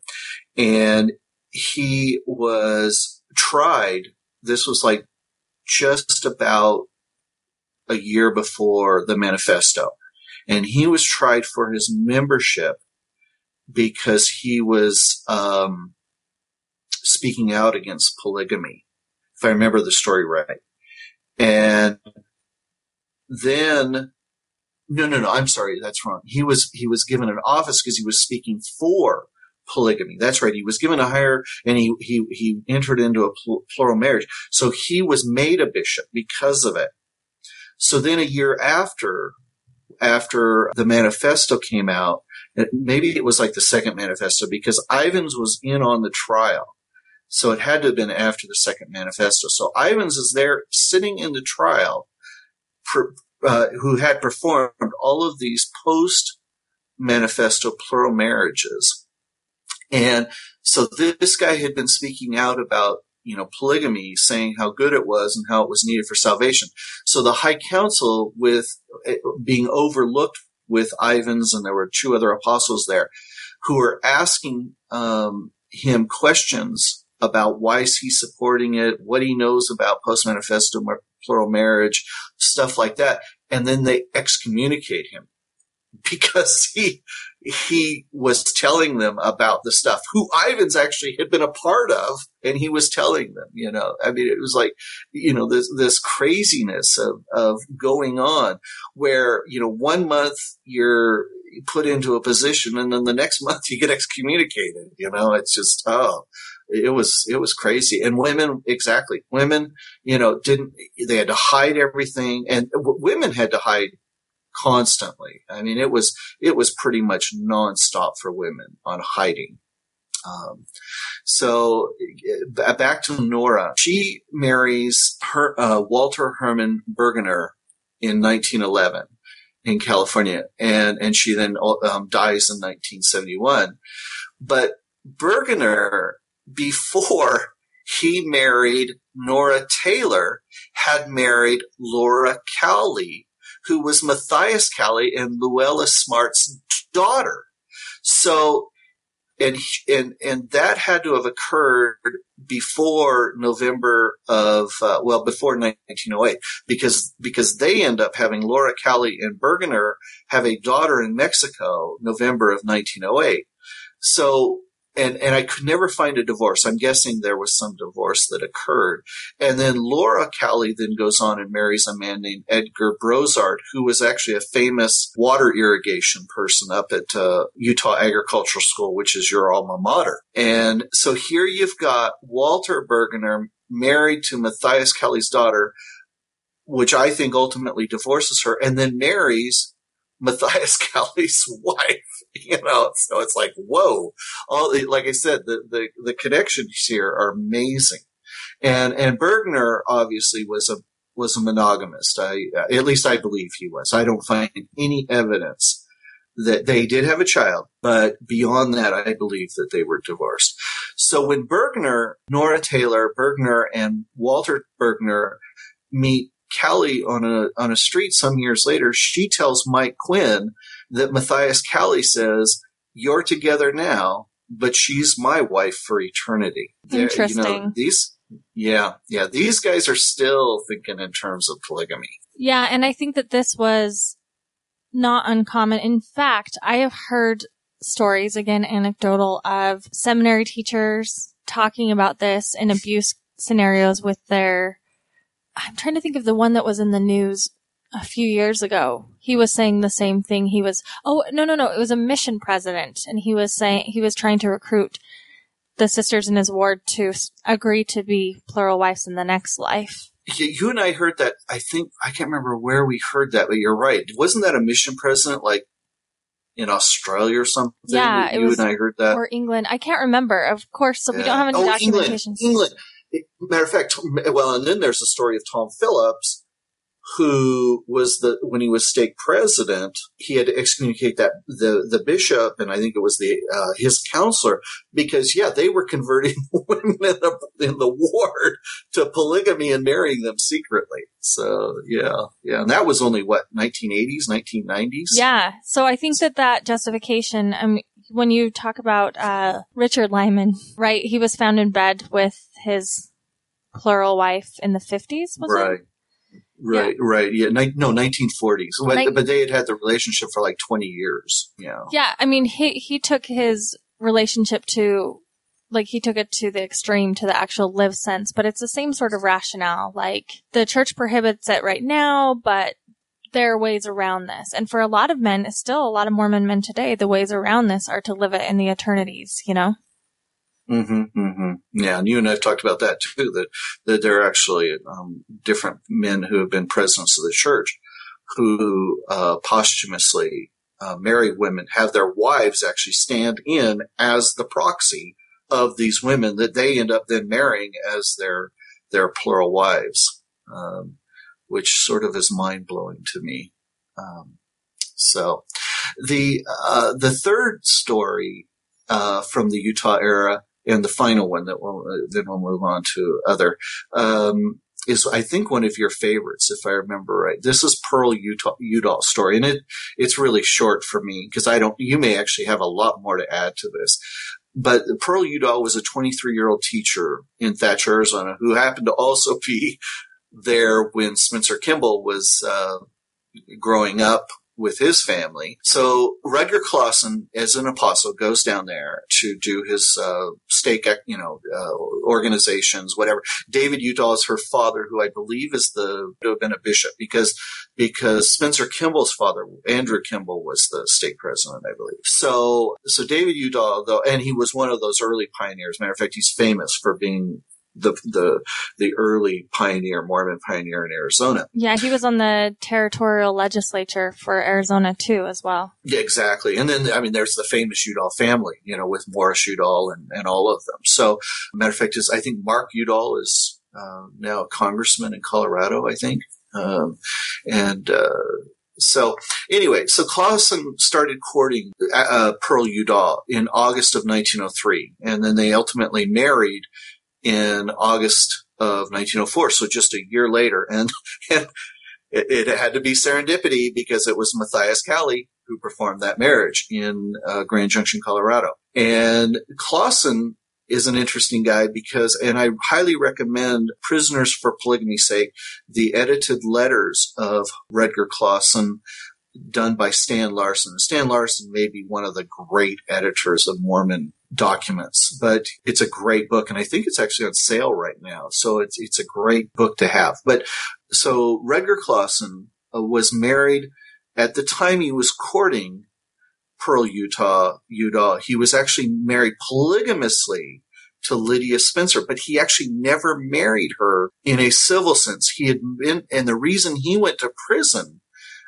and he was tried. This was like just about a year before the manifesto, and he was tried for his membership because he was um, speaking out against polygamy, if I remember the story right. And then, no, no, no, I'm sorry, that's wrong. He was he was given an office because he was speaking for polygamy. That's right. He was given a higher, and he he he entered into a plural marriage. So he was made a bishop because of it. So then, a year after after the manifesto came out, maybe it was like the second manifesto because Ivins was in on the trial. So it had to have been after the second manifesto. So Ivins is there sitting in the trial, uh, who had performed all of these post manifesto plural marriages. And so this guy had been speaking out about, you know, polygamy, saying how good it was and how it was needed for salvation. So the High Council, with eh, being overlooked with Ivins and there were two other apostles there, who were asking um, him questions about why is he supporting it, what he knows about post manifesto plural marriage, stuff like that, and then they excommunicate him because he he was telling them about the stuff who Ivins actually had been a part of, and he was telling them. You know, I mean, it was like you know this this craziness of of going on where you know one month you're put into a position, and then the next month you get excommunicated. You know, it's just oh it was it was crazy and women exactly women you know didn't they had to hide everything and w- women had to hide constantly. I mean, it was it was pretty much nonstop for women on hiding. Um, so uh, back to Nora, she marries her uh, Walter Herman Burgener in 1911 in California, and and she then um, dies in 1971. But Burgener, before he married Nora Taylor, had married Laura Cowley, who was Matthias Cowley and Luella Smart's daughter. So, and, and, and that had to have occurred before November of, uh, well, before 1908, because, because they end up having Laura Cowley and Burgener have a daughter in Mexico, November of 1908. So and and I could never find a divorce. I'm guessing there was some divorce that occurred. And then Laura Cowley then goes on and marries a man named Edgar Brossard, who was actually a famous water irrigation person up at uh, Utah Agricultural School, which is your alma mater. And so here you've got Walter Burgener married to Matthias Cowley's daughter, which I think ultimately divorces her, and then marries Matthias Cowley's wife. You know, so it's like, whoa. All like I said, the, the, the connections here are amazing. And, and Burgener obviously was a, was a monogamist. I, at least I believe he was. I don't find any evidence that they did have a child, but beyond that, I believe that they were divorced. So when Burgener, Nora Taylor, Burgener, and Walter Burgener meet Cowley on a on a street some years later, she tells Mike Quinn that Matthias Cowley says, "You're together now, but she's my wife for eternity." Interesting. You know, these, yeah, yeah, these guys are still thinking in terms of polygamy. Yeah, and I think that this was not uncommon. In fact, I have heard stories, again anecdotal, of seminary teachers talking about this in abuse scenarios with their I'm trying to think of the one that was in the news a few years ago. He was saying the same thing. He was, oh, no, no, no. It was a mission president. And he was saying, he was trying to recruit the sisters in his ward to agree to be plural wives in the next life. You and I heard that. I think, I can't remember where we heard that, but you're right. Wasn't that a mission president like in Australia or something? Yeah, you was, and I heard that. Or England. I can't remember. Of course, so we don't have any oh, documentation. England. England. Matter of fact, well, and then there's the story of Tom Phillips, who was the when he was stake president, he had to excommunicate that the the bishop and I think it was the uh, his counselor because yeah they were converting women in the, in the ward to polygamy and marrying them secretly. So yeah, yeah, and that was only what 1980s, 1990s. Yeah, so I think that that justification. Um, when you talk about uh, Richard Lyman, right? He was found in bed with his plural wife in the 50s, was right. it? Right, yeah. right. Yeah, Ni- no, 1940s. But, but they had had the relationship for like 20 years. Yeah. Yeah, I mean, he he took his relationship to like he took it to the extreme to the actual live sense, but it's the same sort of rationale. Like the church prohibits it right now, but there are ways around this. And for a lot of men, still a lot of Mormon men today, the ways around this are to live it in the eternities, you know? Mm-hmm, mm-hmm. Yeah, and you and I've talked about that too. That that there are actually um, different men who have been presidents of the church who uh, posthumously uh, marry women, have their wives actually stand in as the proxy of these women that they end up then marrying as their their plural wives, um, which sort of is mind blowing to me. Um, so the uh, the third story uh, from the Utah era and the final one that we'll then we'll move on to other um, is I think one of your favorites, if I remember right. This is Pearl Utah Udall story, and it it's really short for me because I don't. You may actually have a lot more to add to this, but Pearl Udall was a 23 year old teacher in Thatcher, Arizona, who happened to also be there when Spencer Kimball was uh, growing up with his family. So Rudger Clawson, as an apostle, goes down there to do his uh, stake, you know, uh, organizations, whatever. David Udall is her father, who I believe is the to have been a bishop because because Spencer Kimball's father, Andrew Kimball, was the stake president, I believe. So so David Udall, though, and he was one of those early pioneers. Matter of fact, he's famous for being the the the early pioneer Mormon pioneer in Arizona. Yeah, he was on the territorial legislature for Arizona too, as well. Yeah, exactly. And then I mean, there's the famous Udall family, you know, with Morris Udall and, and all of them. So, matter of fact, is I think Mark Udall is uh, now a congressman in Colorado, I think, um, and. Uh, so anyway, so Clawson started courting uh, Pearl Udall in August of 1903, and then they ultimately married in August of 1904. So just a year later. And, and it, it, had to be serendipity because it was Matthias Cowley who performed that marriage in uh, Grand Junction, Colorado. And Clawson is an interesting guy because, and I highly recommend Prisoners for Polygamy's sake, the edited letters of Rudger Clawson done by Stan Larson. Stan Larson may be one of the great editors of Mormon documents, but it's a great book. And I think it's actually on sale right now. So it's, it's a great book to have. But so Rudger Clawson uh, was married at the time he was courting Pearl Utah, Utah. He was actually married polygamously to Lydia Spencer, but he actually never married her in a civil sense. He had been, and the reason he went to prison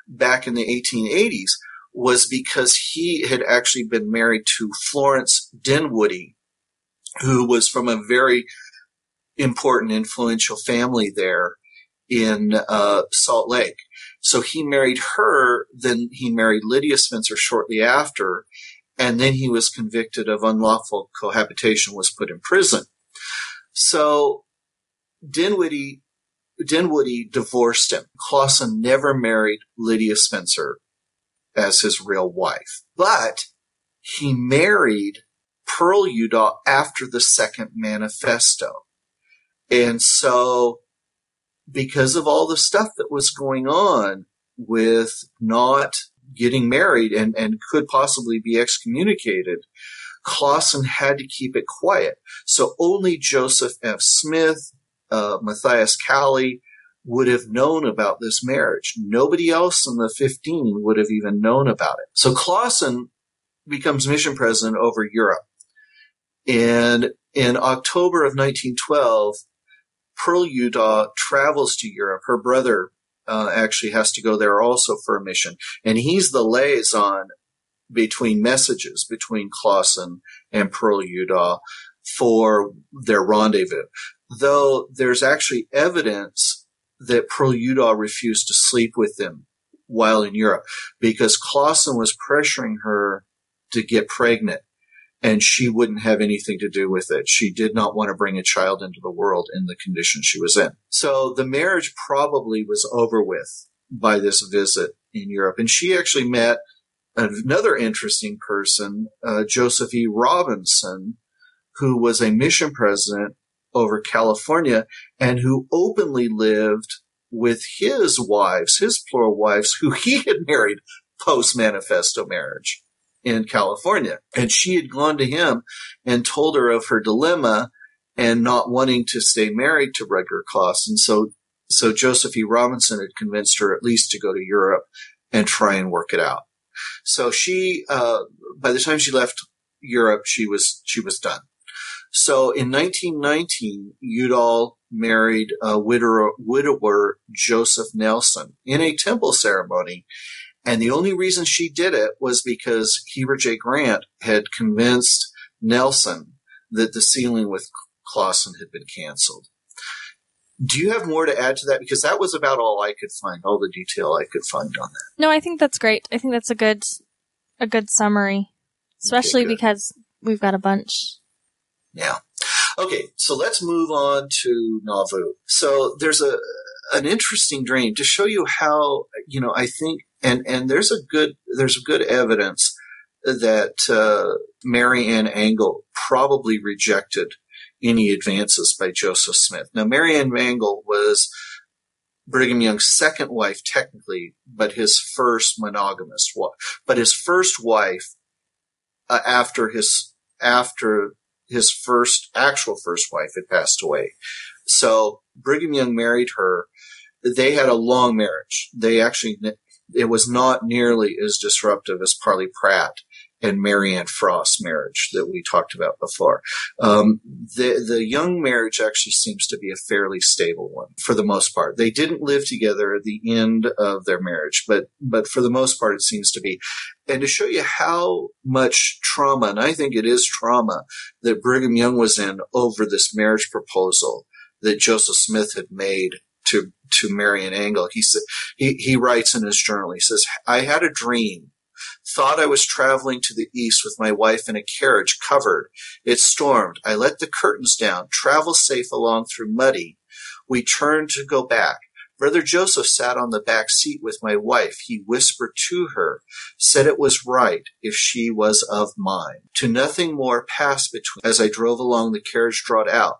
back in the 1880s was because he had actually been married to Florence Dinwoodey, who was from a very important, influential family there in uh, Salt Lake. So he married her, then he married Lydia Spencer shortly after, and then he was convicted of unlawful cohabitation, was put in prison. So Dinwoodey Dinwoodey divorced him. Clawson never married Lydia Spencer as his real wife, but he married Pearl Udall after the second manifesto. And so, because of all the stuff that was going on with not getting married and, and could possibly be excommunicated, Clawson had to keep it quiet. So only Joseph F. Smith uh, Matthias Cowley would have known about this marriage. Nobody else in the 15 would have even known about it. So Clawson becomes mission president over Europe. And in October of 1912, Pearl Udall travels to Europe. Her brother uh, actually has to go there also for a mission. And he's the liaison between messages between Clawson and Pearl Udall for their rendezvous though there's actually evidence that Pearl Udall refused to sleep with him while in Europe because Clawson was pressuring her to get pregnant and she wouldn't have anything to do with it. She did not want to bring a child into the world in the condition she was in. So the marriage probably was over with by this visit in Europe. And she actually met another interesting person, uh, Joseph E. Robinson, who was a mission president over California and who openly lived with his wives, his plural wives, who he had married post manifesto marriage in California. And she had gone to him and told her of her dilemma and not wanting to stay married to Rudger Clawson. So, so Joseph E. Robinson had convinced her at least to go to Europe and try and work it out. So she, uh, by the time she left Europe, she was, she was done. So in 1919, Udall married a widower, widower Joseph Nelson in a temple ceremony. And the only reason she did it was because Heber J. Grant had convinced Nelson that the sealing with Clawson had been canceled. Do you have more to add to that? Because that was about all I could find, all the detail I could find on that. No, I think that's great. I think that's a good a good summary, especially good. because we've got a bunch. Yeah. Okay, so let's move on to Nauvoo. So there's a an interesting dream to show you how you know I think and and there's a good there's good evidence that uh, Mary Ann Angell probably rejected any advances by Joseph Smith. Now, Mary Ann Angell was Brigham Young's second wife, technically, but his first monogamous wife. But his first wife, uh, after his after his first actual first wife had passed away, so Brigham Young married her. They had a long marriage. They actually it was not nearly as disruptive as Parley Pratt and Mary Ann Frost's marriage that we talked about before. Um, the the young marriage actually seems to be a fairly stable one for the most part. They didn't live together at the end of their marriage, but but for the most part, it seems to be. And to show you how much trauma, and I think it is trauma that Brigham Young was in over this marriage proposal that Joseph Smith had made to to Mary Ann Angell. He said he he writes in his journal. He says, "I had a dream." Thought I was traveling to the east with my wife in a carriage covered. It stormed. I let the curtains down. Travel safe along through muddy. We turned to go back. Brother Joseph sat on the back seat with my wife. He whispered to her, said it was right if she was of mine. To nothing more passed between as I drove along the carriage drawed out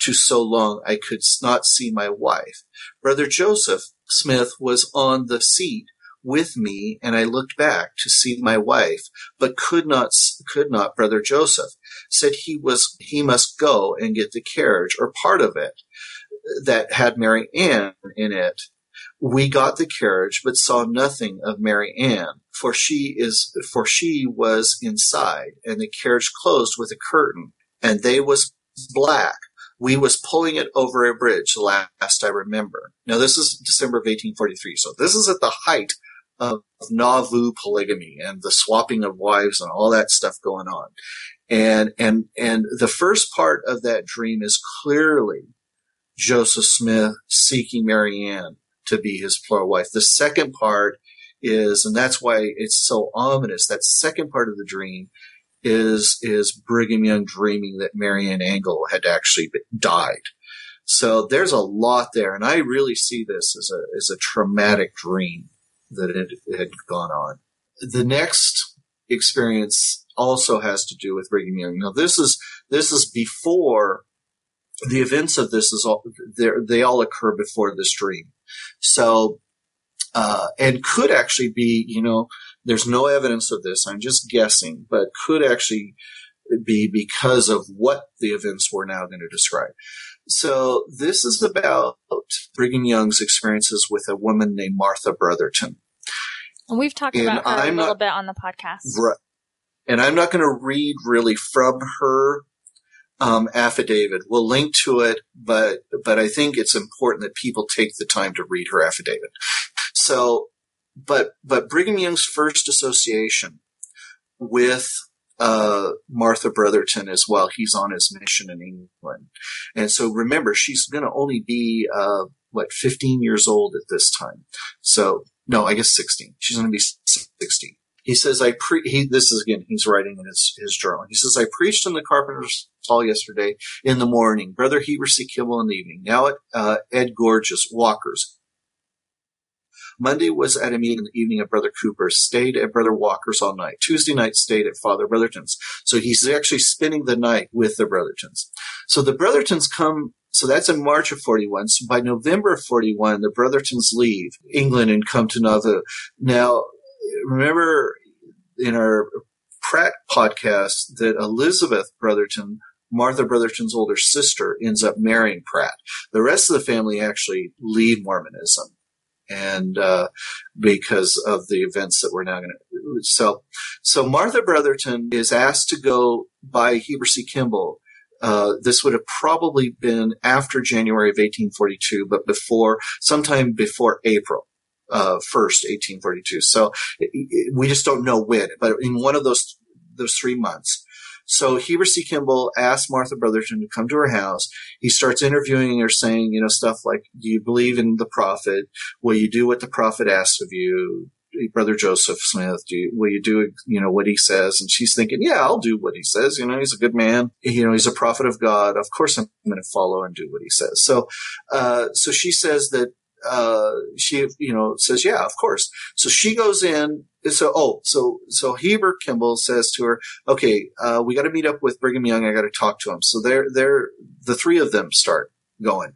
to so long I could not see my wife. Brother Joseph Smith was on the seat with me and I looked back to see my wife, but could not, could not brother Joseph said he was, he must go and get the carriage or part of it that had Mary Ann in it. We got the carriage, but saw nothing of Mary Ann, for she is, for she was inside and the carriage closed with a curtain and they was black we was pulling it over a bridge last I remember. Now this is December of 1843, so this is at the height of Nauvoo polygamy and the swapping of wives and all that stuff going on. And, and, and the first part of that dream is clearly Joseph Smith seeking Mary Ann to be his plural wife. The second part is, and that's why it's so ominous, that second part of the dream is, is Brigham Young dreaming that Mary Ann Angell had actually died. So there's a lot there, and I really see this as a, as a traumatic dream that had, had gone on. The next experience also has to do with Brigham Young. Now this is this is before the events of this is all they all occur before this dream. So uh, and could actually be you know there's no evidence of this. I'm just guessing, but could actually be because of what the events we're now going to describe. So this is about Brigham Young's experiences with a woman named Martha Brotherton. And we've talked And about her I'm a little not- bit on the podcast. Right. And I'm not going to read really from her um, affidavit. We'll link to it, but but I think it's important that people take the time to read her affidavit. So, but but Brigham Young's first association with uh, Martha Brotherton as well. He's on his mission in England, and so remember, she's going to only be uh, what 15 years old at this time. So no, I guess 16. She's going to be 16. He says, I pre, he, this is again, he's writing in his, his journal. He says, I preached in the carpenter's hall yesterday in the morning, Brother Heber C. Kimball in the evening, now at, uh, Ed Gorgeous, Walker's. Monday was at a meeting in the evening at Brother Cooper's, stayed at Brother Walker's all night. Tuesday night stayed at Father Brotherton's. So he's actually spending the night with the Brothertons. So the Brothertons come, so that's in March of 41. So by November of 41, the Brothertons leave England and come to Nauvoo. Now, remember in our Pratt podcast that Elizabeth Brotherton, Martha Brotherton's older sister, ends up marrying Pratt. The rest of the family actually leave Mormonism. And, uh, because of the events that we're now going to, so, so Martha Brotherton is asked to go by Heber C. Kimball uh, this would have probably been after January of 1842, but before, sometime before April uh, 1st, 1842. So it, it, we just don't know when, but in one of those those three months. So Heber C. Kimball asked Martha Brotherton to come to her house. He starts interviewing her, saying, you know, stuff like, "Do you believe in the prophet? Will you do what the prophet asks of you?" Brother Joseph Smith, do you, will you do, you know, what he says? And she's thinking, yeah, I'll do what he says. You know, he's a good man. You know, he's a prophet of God. Of course I'm going to follow and do what he says. So, uh, so she says that, uh, she, you know, says, yeah, of course. So she goes in. So, oh, so, so Heber Kimball says to her, okay, uh, we got to meet up with Brigham Young. I got to talk to him. So they're, they're, the three of them start going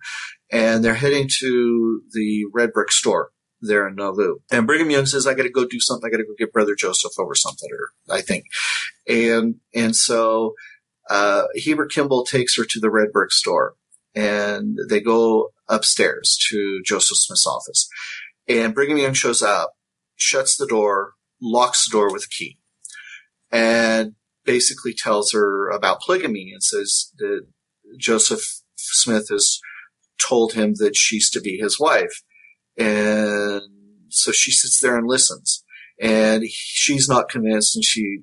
and they're heading to the red brick store there in Nauvoo. And Brigham Young says, I got to go do something. I got to go get Brother Joseph over something, or I think. And, and so, uh, Heber Kimball takes her to the red brick store and they go upstairs to Joseph Smith's office. And Brigham Young shows up, shuts the door, locks the door with a key, and basically tells her about polygamy and says that Joseph Smith has told him that she's to be his wife. And so she sits there and listens. And she's not convinced, and she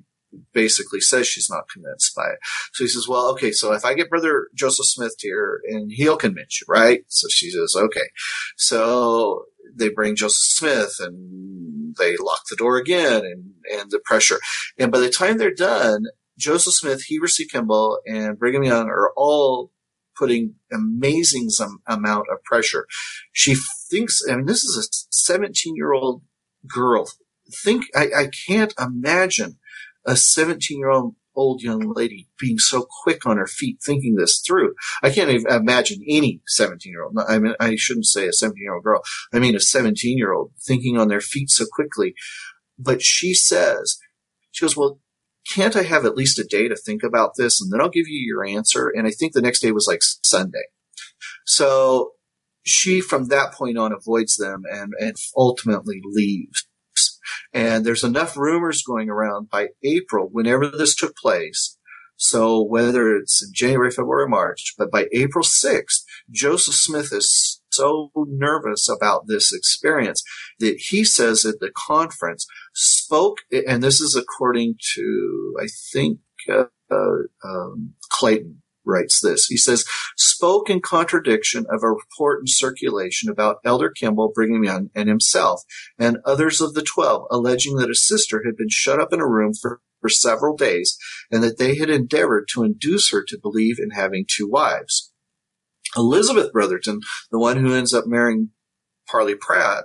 basically says she's not convinced by it. So he says, well, okay, so if I get brother Joseph Smith here and he'll convince you, right? So she says, okay. So they bring Joseph Smith and they lock the door again and, and the pressure. And by the time they're done, Joseph Smith, Heber C. Kimball, and Brigham Young are all putting amazing amount of pressure. She thinks, I mean, this is a 17 year old girl. Think, I, I can't imagine a 17 year old old young lady being so quick on her feet thinking this through. I can't even imagine any 17 year old. I mean, I shouldn't say a 17 year old girl. I mean, a 17 year old thinking on their feet so quickly. But she says, she goes, well, can't I have at least a day to think about this? And then I'll give you your answer. And I think the next day was like Sunday. So she, from that point on, avoids them and, and ultimately leaves. And there's enough rumors going around by April, whenever this took place. So whether it's January, February, March, but by April 6th, Joseph Smith is so nervous about this experience that he says at the conference spoke, and this is according to, I think, uh, uh, um, Clayton writes this. He says, spoke in contradiction of a report in circulation about Elder Kimball, Brigham Young, and himself, and others of the twelve, alleging that a sister had been shut up in a room for, for several days, and that they had endeavored to induce her to believe in having two wives. Elizabeth Brotherton, the one who ends up marrying Parley Pratt,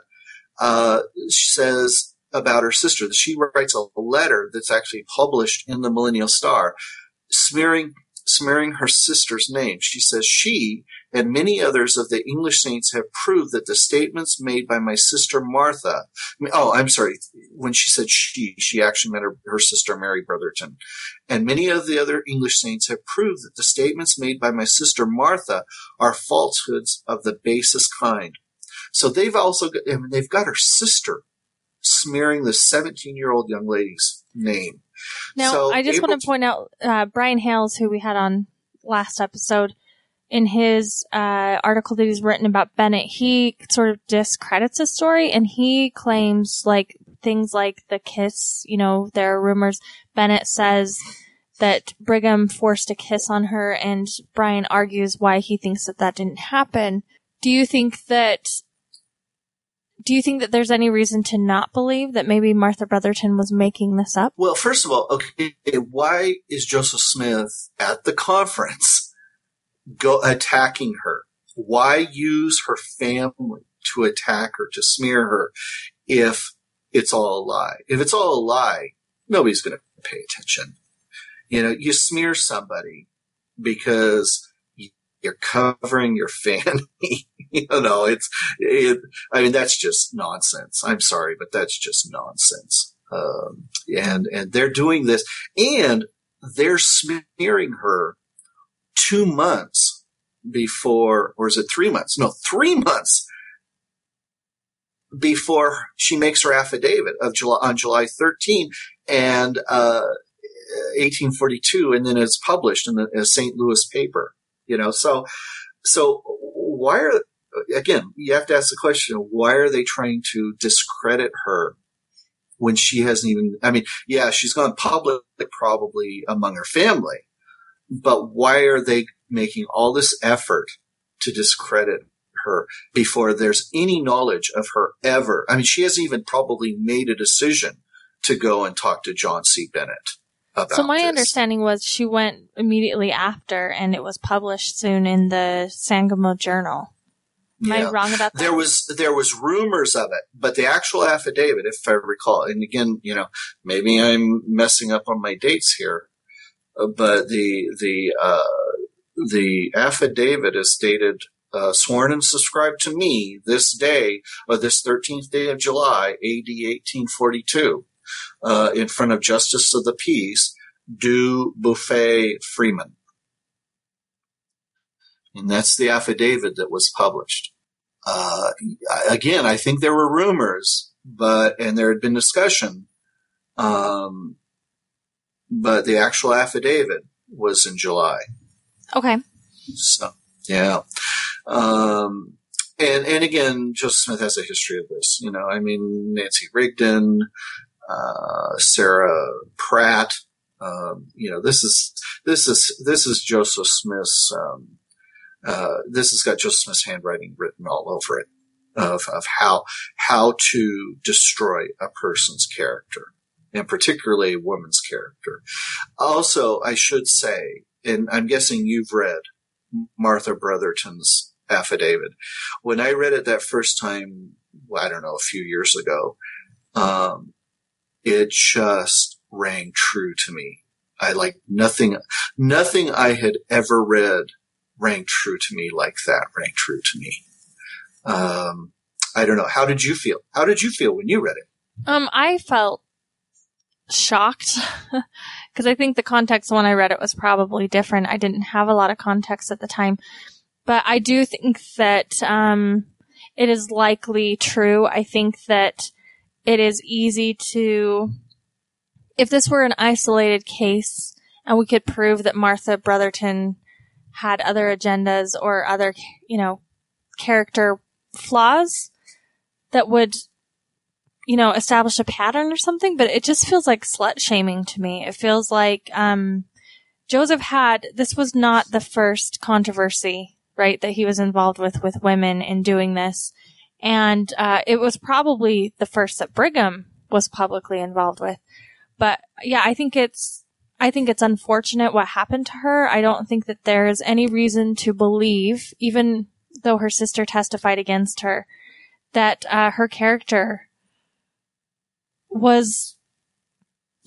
uh, says about her sister that she writes a letter that's actually published in the Millennial Star, smearing smearing her sister's name. She says she and many others of the English saints have proved that the statements made by my sister Martha. Oh, I'm sorry. When she said she, she actually meant her, her sister Mary Brotherton. And many of the other English saints have proved that the statements made by my sister Martha are falsehoods of the basest kind. So they've also got, I mean, they've got her sister smearing the 17 year old young lady's name. Now, So I just April want to point out uh, Brian Hales, who we had on last episode, in his uh, article that he's written about Bennett, he sort of discredits his story and he claims like things like the kiss. You know, there are rumors. Bennett says that Brigham forced a kiss on her, and Brian argues why he thinks that that didn't happen. Do you think that? Do you think that there's any reason to not believe that maybe Martha Brotherton was making this up? Well, first of all, okay, why is Joseph Smith at the conference go attacking her? Why use her family to attack her, to smear her, if it's all a lie? If it's all a lie, nobody's going to pay attention. You know, you smear somebody because you're covering your family. you know, it's, it, I mean, that's just nonsense. I'm sorry, but that's just nonsense. Um, and, and they're doing this and they're smearing her two months before, or is it three months? No, three months before she makes her affidavit of July, on July 13 and, uh, 1842 and then it's published in the a St. Louis paper, you know, so, so why are, again, you have to ask the question, why are they trying to discredit her when she hasn't even, I mean, yeah, she's gone public probably among her family, but why are they making all this effort to discredit her before there's any knowledge of her ever? I mean, she hasn't even probably made a decision to go and talk to John C. Bennett. So my this. understanding was she went immediately after, and it was published soon in the Sangamo Journal. Am I wrong about that? There was there was rumors of it, but the actual affidavit, if I recall, and again, you know, maybe I'm messing up on my dates here, uh, but the the uh, the affidavit is dated uh, sworn and subscribed to me this day, or this 13th day of July, AD 1842, uh, in front of Justice of the Peace, Du Bouffay Fremon. And that's the affidavit that was published. Uh, again, I think there were rumors, but, and there had been discussion, um, but the actual affidavit was in July. okay. So, yeah. Um, and, and again, Joseph Smith has a history of this. You know, I mean, Nancy Rigdon, Sarah Pratt, um, you know, this is, this is, this is Joseph Smith's, um, uh, this has got Joseph Smith's handwriting written all over it of, of how, how to destroy a person's character and particularly a woman's character. Also, I should say, and I'm guessing you've read Martha Brotherton's affidavit. When I read it that first time, I don't know, a few years ago, um, it just rang true to me. I like nothing, nothing I had ever read rang true to me like that rang true to me. Um, I don't know. How did you feel? How did you feel when you read it? Um, I felt shocked because I think the context when I read it was probably different. I didn't have a lot of context at the time, but I do think that um, it is likely true. I think that it is easy to, if this were an isolated case and we could prove that Martha Brotherton had other agendas or other, you know, character flaws that would you know, establish a pattern or something, but it just feels like slut shaming to me. It feels like, um, Joseph had, this was not the first controversy, right, that he was involved with, with women in doing this. And, uh, it was probably the first that Brigham was publicly involved with. But yeah, I think it's, I think it's unfortunate what happened to her. I don't think that there's any reason to believe, even though her sister testified against her, that, uh, her character was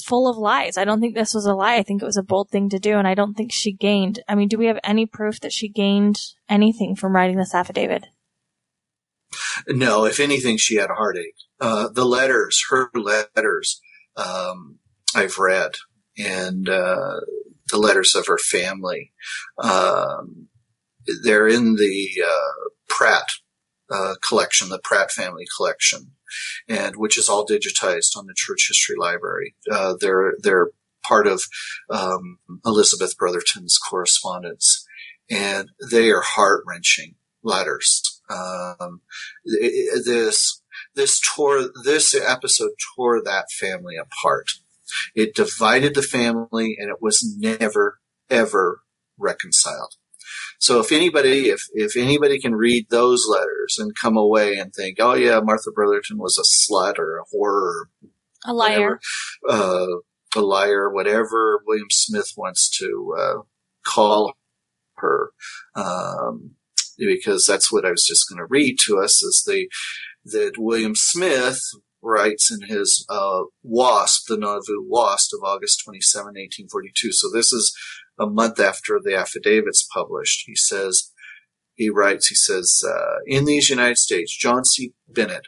full of lies. I don't think this was a lie. I think it was a bold thing to do, and I don't think she gained. I mean, do we have any proof that she gained anything from writing this affidavit? No, if anything, she had a heartache. Uh, the letters, her letters, um, I've read, and uh, the letters of her family. Um, they're in the uh, Pratt uh, collection, the Pratt family collection, and which is all digitized on the Church History Library. Uh, they're they're part of um, Elizabeth Brotherton's correspondence, and they are heart wrenching letters. Um, this this tore this episode tore that family apart. It divided the family, and it was never ever reconciled. So if anybody, if, if anybody can read those letters and come away and think, oh yeah, Martha Brotherton was a slut or a whore or A liar. whatever, uh, a liar, whatever William Smith wants to uh, call her, um, because that's what I was just going to read to us is the that William Smith writes in his uh, WASP, the Nauvoo WASP of August 27, 1842. So this is a month after the affidavit's published. He says, he writes, he says, uh, in these United States, John C. Bennett,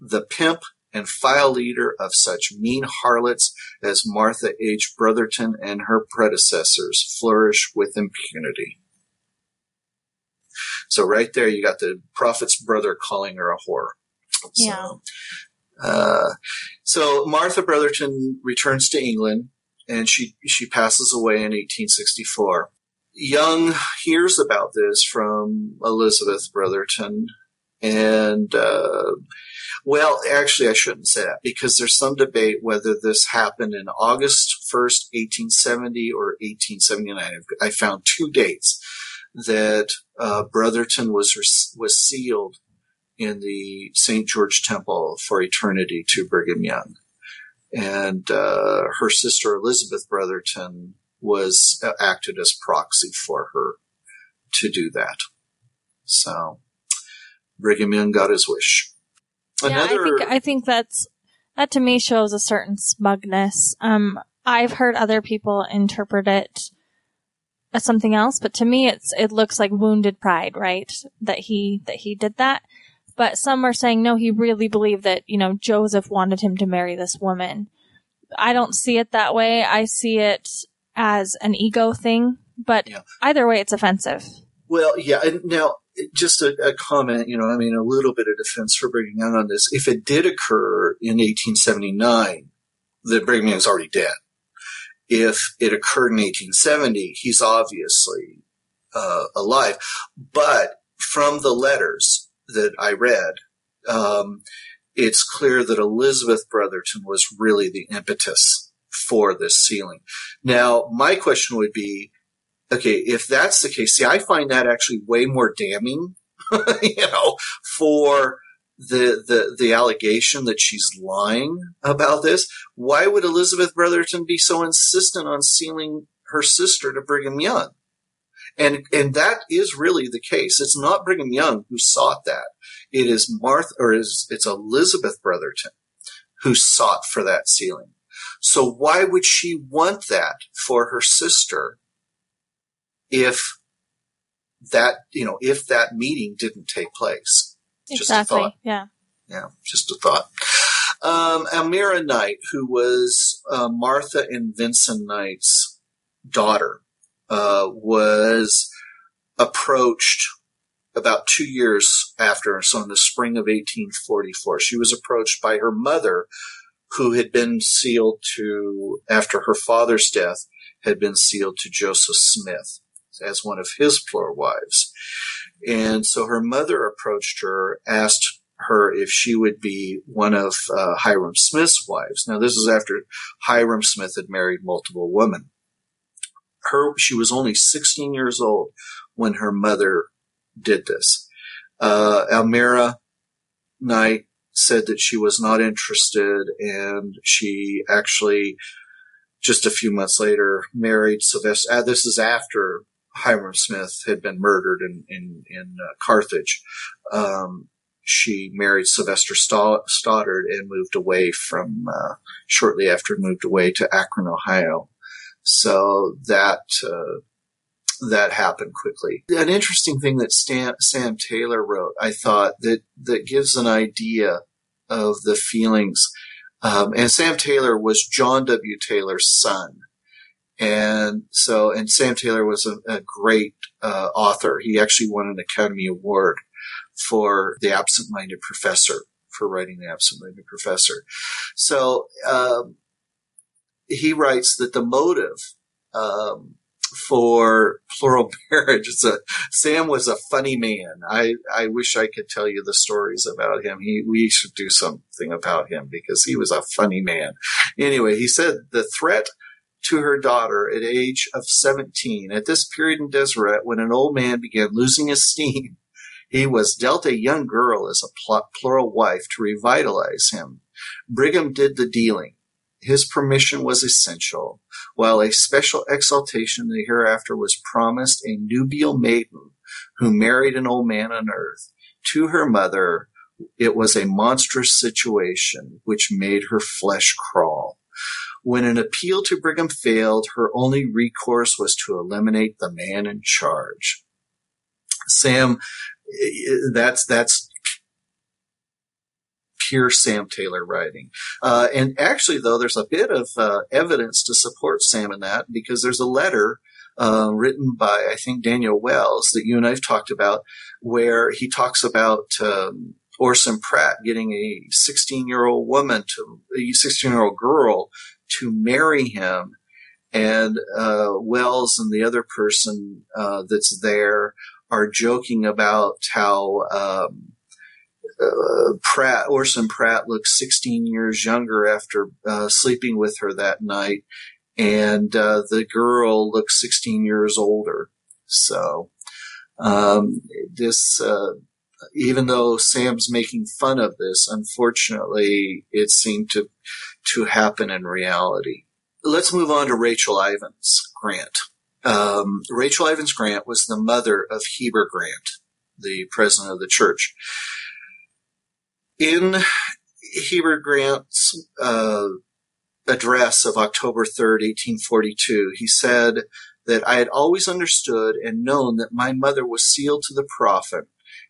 the pimp and file leader of such mean harlots as Martha H. Brotherton and her predecessors flourish with impunity. So right there, you got the prophet's brother calling her a whore. So, Yeah. Uh, so Martha Brotherton returns to England, and she she passes away in 1864. Young hears about this from Elizabeth Brotherton, And, uh, well, actually, I shouldn't say that because there's some debate whether this happened in August 1st, 1870 or 1879. I found two dates that uh, Brotherton was was sealed in the St. George Temple for eternity to Brigham Young, and uh, her sister Elizabeth Brotherton was uh, acted as proxy for her to do that. So Brigham Young got his wish. Yeah, I think I think that's that to me shows a certain smugness. Um, I've heard other people interpret it as something else, but to me, it's it looks like wounded pride, right? That he that he did that. But some are saying no, he really believed that you know Joseph wanted him to marry this woman. I don't see it that way. I see it as an ego thing. But yeah. either way, it's offensive. Well, yeah. And now, just a, a, comment, you know, I mean, a little bit of defense for Brigham Young on this. If it did occur in 1879, the Brigham Young's already dead. If it occurred in 1870, he's obviously uh, alive. But from the letters that I read, um, it's clear that Elizabeth Brotherton was really the impetus for this sealing. Now, my question would be, okay, if that's the case, see, I find that actually way more damning, you know, for the, the, the allegation that she's lying about this. Why would Elizabeth Brotherton be so insistent on sealing her sister to Brigham Young? And, and that is really the case. It's not Brigham Young who sought that. It is Martha, or is, it's Elizabeth Brotherton who sought for that sealing. So why would she want that for her sister if that, you know, if that meeting didn't take place. Exactly. Yeah. Yeah. Just a thought. Um, Almira Knight, who was uh, Martha and Vincent Knight's daughter, uh, was approached about two years after, so in the spring of 1844. She was approached by her mother, who had been sealed to, after her father's death, had been sealed to Joseph Smith as one of his plural wives. And so her mother approached her, asked her if she would be one of uh, Hyrum Smith's wives. Now, this is after Hyrum Smith had married multiple women. Her, she was only 16 years old when her mother did this. Uh, Almira Knight said that she was not interested, and she actually, just a few months later, married Sylvester. Uh, this is after Hyrum Smith had been murdered in in, in uh, Carthage. Um, she married Sylvester Stoddard and moved away from uh, shortly after moved away to Akron, Ohio. So that uh, that happened quickly. An interesting thing that Stan, Sam Taylor wrote, I thought that that gives an idea of the feelings. Um, and Sam Taylor was John W. Taylor's son. And so, and Sam Taylor was a, a great uh, author. He actually won an Academy Award for The Absent Minded Professor, for writing The Absent Minded Professor. So, um, he writes that the motive um, for plural marriage. It's a Sam was a funny man. I I wish I could tell you the stories about him. He we should do something about him because he was a funny man. Anyway, he said the threat to her daughter at age of 17. At this period in Deseret, when an old man began losing his steam, he was dealt a young girl as a plural wife to revitalize him. Brigham did the dealing. His permission was essential, while a special exaltation the hereafter was promised a nubial maiden who married an old man on earth. To her mother, it was a monstrous situation which made her flesh crawl. When an appeal to Brigham failed, her only recourse was to eliminate the man in charge. Sam, that's that's pure Sam Taylor writing. Uh, and actually, though, there's a bit of uh, evidence to support Sam in that because there's a letter uh, written by I think Daniel Wells that you and I've talked about, where he talks about um, Orson Pratt getting a 16 year old woman to a 16 year old girl to marry him. And uh, Wells and the other person uh, that's there are joking about how um, uh, Pratt, Orson Pratt looks 16 years younger after uh, sleeping with her that night, and uh, the girl looks 16 years older. So um, this, uh, even though Sam's making fun of this, unfortunately, it seemed to to happen in reality. Let's move on to Rachel Ivins Grant. Um, Rachel Ivins Grant was the mother of Heber Grant, the president of the church. In Heber Grant's uh, address of October 3rd, 1842, he said that I had always understood and known that my mother was sealed to the prophet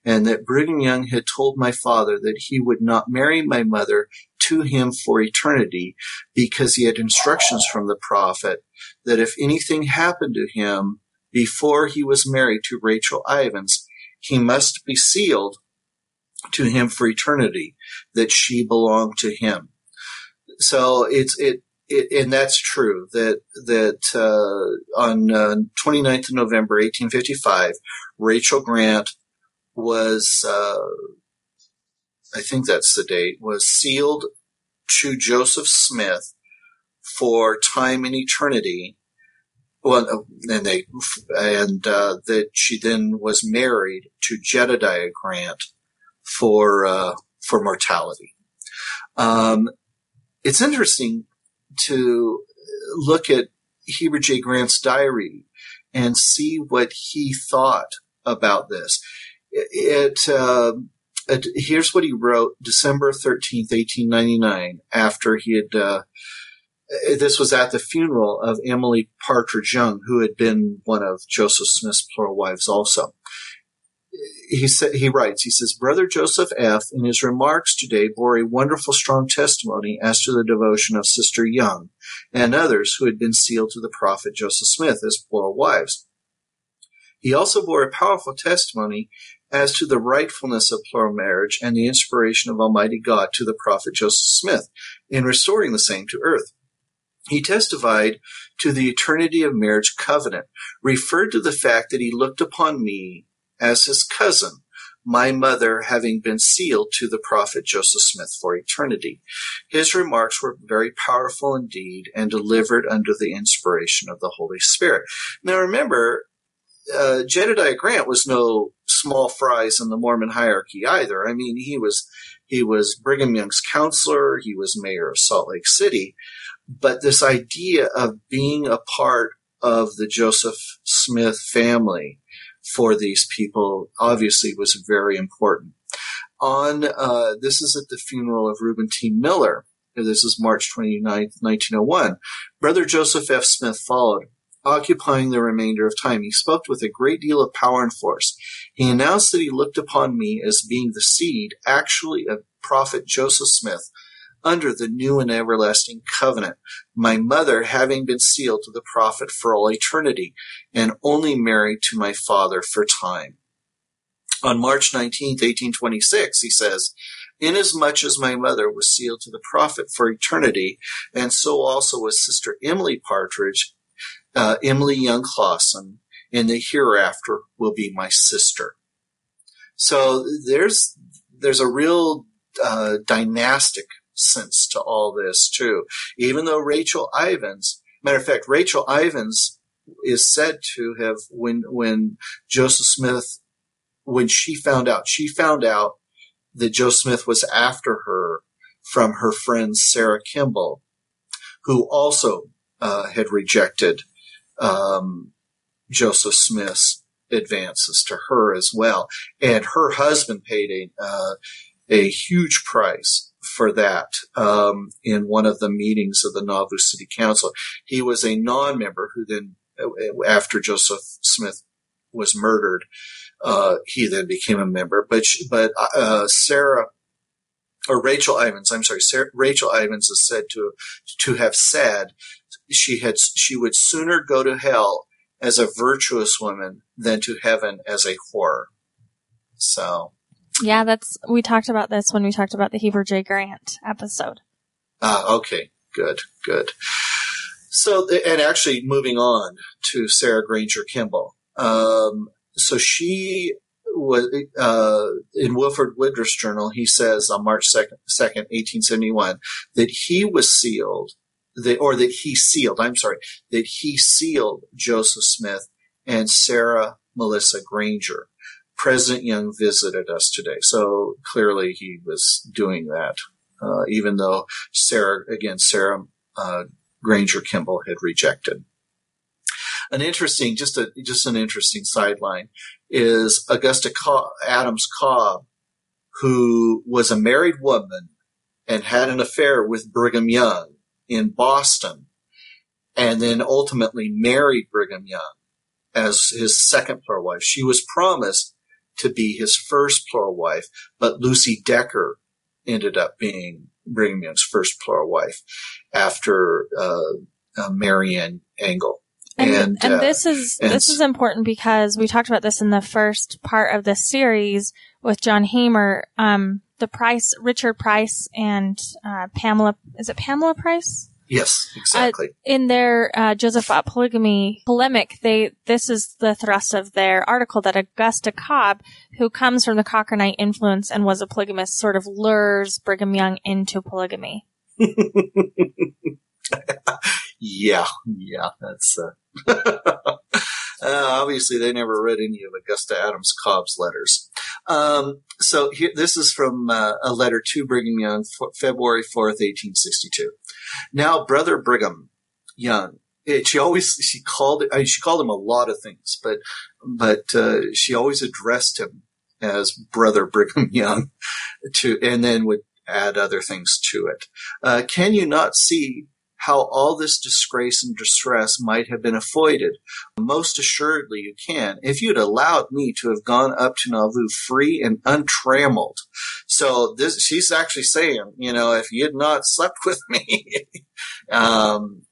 and that Brigham Young had told my father that he would not marry my mother to him for eternity because he had instructions from the prophet that if anything happened to him before he was married to Rachel Ivins, he must be sealed to him for eternity, that she belonged to him. So it's it, it and that's true that that uh, on uh, 29th of November 1855, Rachel Grant was uh, I think that's the date was sealed to Joseph Smith for time and eternity. Well, and they and uh, that she then was married to Jedediah Grant for uh, for mortality. Um, it's interesting to look at Heber J. Grant's diary and see what he thought about this. It, it, uh, here's what he wrote December 13th, 1899, after he had. Uh, this was at the funeral of Emily Partridge Young, who had been one of Joseph Smith's plural wives also he said he writes he says brother joseph f in his remarks today bore a wonderful strong testimony as to the devotion of sister young and others who had been sealed to the prophet joseph smith as plural wives he also bore a powerful testimony as to the rightfulness of plural marriage and the inspiration of almighty god to the prophet joseph smith in restoring the same to earth he testified to the eternity of marriage covenant, referred to the fact that he looked upon me as his cousin, my mother having been sealed to the prophet Joseph Smith for eternity. His remarks were very powerful indeed and delivered under the inspiration of the Holy Spirit. Now remember, uh, Jedediah Grant was no small fries in the Mormon hierarchy either. I mean, he was he was Brigham Young's counselor. He was mayor of Salt Lake City. But this idea of being a part of the Joseph Smith family for these people obviously was very important. On uh, this is at the funeral of Reuben T. Miller. This is March 29, 1901. Brother Joseph F. Smith followed, occupying the remainder of time. He spoke with a great deal of power and force. He announced that he looked upon me as being the seed, actually, of prophet Joseph Smith, under the new and everlasting covenant, my mother having been sealed to the prophet for all eternity, and only married to my father for time. On March 19, 1826, he says, Inasmuch as my mother was sealed to the prophet for eternity, and so also was Sister Emily Partridge, uh, Emily Young Clawson, in the hereafter will be my sister. So there's there's a real uh, dynastic sense to all this too. Even though Rachel Ivins, matter of fact, Rachel Ivins is said to have when when Joseph Smith when she found out she found out that Joe Smith was after her from her friend Sarah Kimball, who also uh, had rejected um, Joseph Smith's advances to her as well, and her husband paid a uh, a huge price for that um, in one of the meetings of the Nauvoo City Council. He was a non-member who then, after Joseph Smith was murdered, uh, he then became a member. But but uh, Sarah or Rachel Ivins, I'm sorry, Sarah, Rachel Ivins is said to to have said she had she would sooner go to hell as a virtuous woman than to heaven as a whore. So yeah, that's we talked about this when we talked about the Heber J. Grant episode. Ah, okay, good, good. So, and actually, moving on to Sarah Granger Kimball. Um, so she was uh, in Wilford Woodruff's journal. He says on March second, second, eighteen seventy one, that he was sealed, or that he sealed. I'm sorry, that he sealed Joseph Smith and Sarah Melissa Granger. President Young visited us today, so clearly he was doing that, uh, even though Sarah, again, Sarah uh, Granger Kimball had rejected an interesting, just a just an interesting sideline is Augusta Cobb, Adams Cobb, who was a married woman and had an affair with Brigham Young in Boston, and then ultimately married Brigham Young as his second plural wife. She was promised to be his first plural wife, but Lucy Decker ended up being Brigham Young's first plural wife after uh, uh, Marianne Engel. And, And, and uh, this is and this is important because we talked about this in the first part of this series with John Hamer. Um, the Price, Richard Price, and uh, Pamela. Is it Pamela Price? Yes, exactly. in their uh, Joseph Ott polygamy polemic, they this is the thrust of their article that Augusta Cobb, who comes from the Cochranite influence and was a polygamist, sort of lures Brigham Young into polygamy. yeah, yeah, that's. Uh, uh, obviously, they never read any of Augusta Adams Cobb's letters. Um, so here, this is from uh, a letter to Brigham Young, f- February fourth, eighteen sixty-two. Now, brother Brigham Young. It, she always she called. I mean, she called him a lot of things, but but uh, she always addressed him as brother Brigham Young, to and then would add other things to it. Uh, can you not see how all this disgrace and distress might have been avoided? Most assuredly you can, if you'd allowed me to have gone up to Nauvoo free and untrammeled. So this, she's actually saying, you know, if you had not slept with me, um,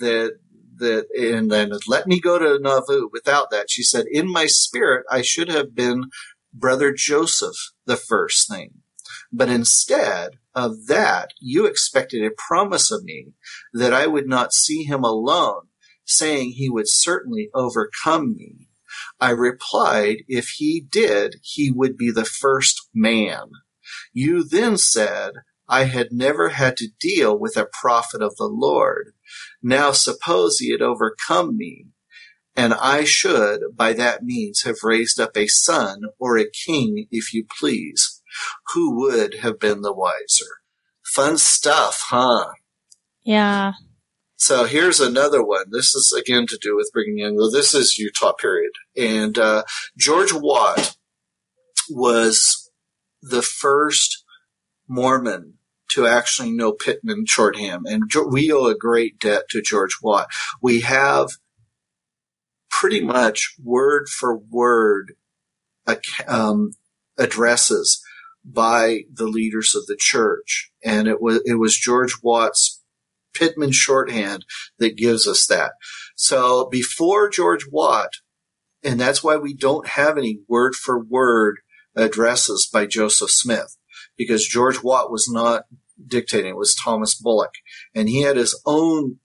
that, that, and then let me go to Nauvoo without that. She said, in my spirit, I should have been brother Joseph the first thing. But instead of that, you expected a promise of me that I would not see him alone, saying he would certainly overcome me. I replied, if he did, he would be the first man. You then said, I had never had to deal with a prophet of the Lord. Now suppose he had overcome me, and I should by that means have raised up a son or a king, if you please. Who would have been the wiser? Fun stuff, huh? Yeah, So here's another one. This is again to do with Brigham Young, though this is Utah period. And uh, George Watt was the first Mormon to actually know Pitman shorthand, and we owe a great debt to George Watt. We have pretty much word for word um, addresses by the leaders of the church, and it was it was George Watt's Pitman shorthand that gives us that. So before George Watt, and that's why we don't have any word for word addresses by Joseph Smith, because George Watt was not dictating. It was Thomas Bullock, and he had his own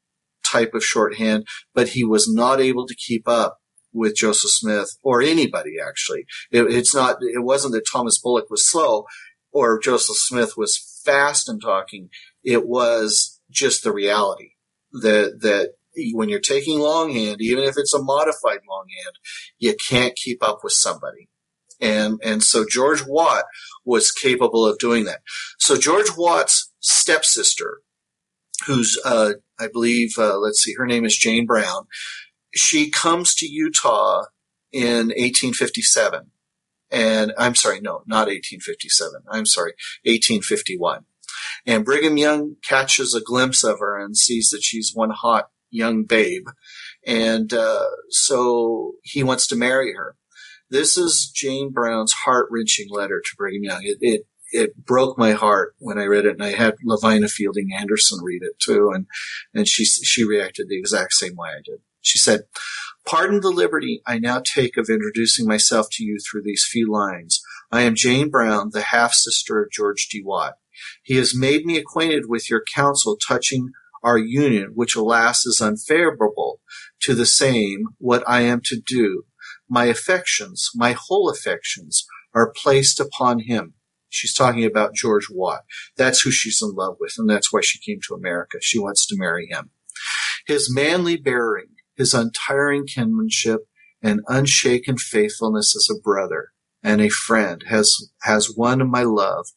type of shorthand, but he was not able to keep up with Joseph Smith or anybody actually. It, it's not, it wasn't that Thomas Bullock was slow or Joseph Smith was fast in talking. It was just the reality that, that when you're taking longhand, even if it's a modified longhand, you can't keep up with somebody. And, and so George Watt was capable of doing that. So George Watt's stepsister, who's, uh, I believe, uh, let's see, her name is Jane Brown. She comes to Utah in 1857. And I'm sorry, no, not 1857. I'm sorry, 1851. And Brigham Young catches a glimpse of her and sees that she's one hot young babe. And uh, so he wants to marry her. This is Jane Brown's heart wrenching letter to Brigham Young. It, it it broke my heart when I read it, and I had Lavina Fielding Anderson read it too, and and she she reacted the exact same way I did. She said, "Pardon the liberty I now take of introducing myself to you through these few lines. I am Jane Brown, the half sister of George D. Watt. He has made me acquainted with your counsel touching our union, which alas is unfavorable to the same what I am to do. My affections, my whole affections, are placed upon him. She's talking about George Watt. That's who she's in love with, and that's why she came to America. She wants to marry him. His manly bearing, his untiring kinship, and unshaken faithfulness as a brother and a friend has, has won my love,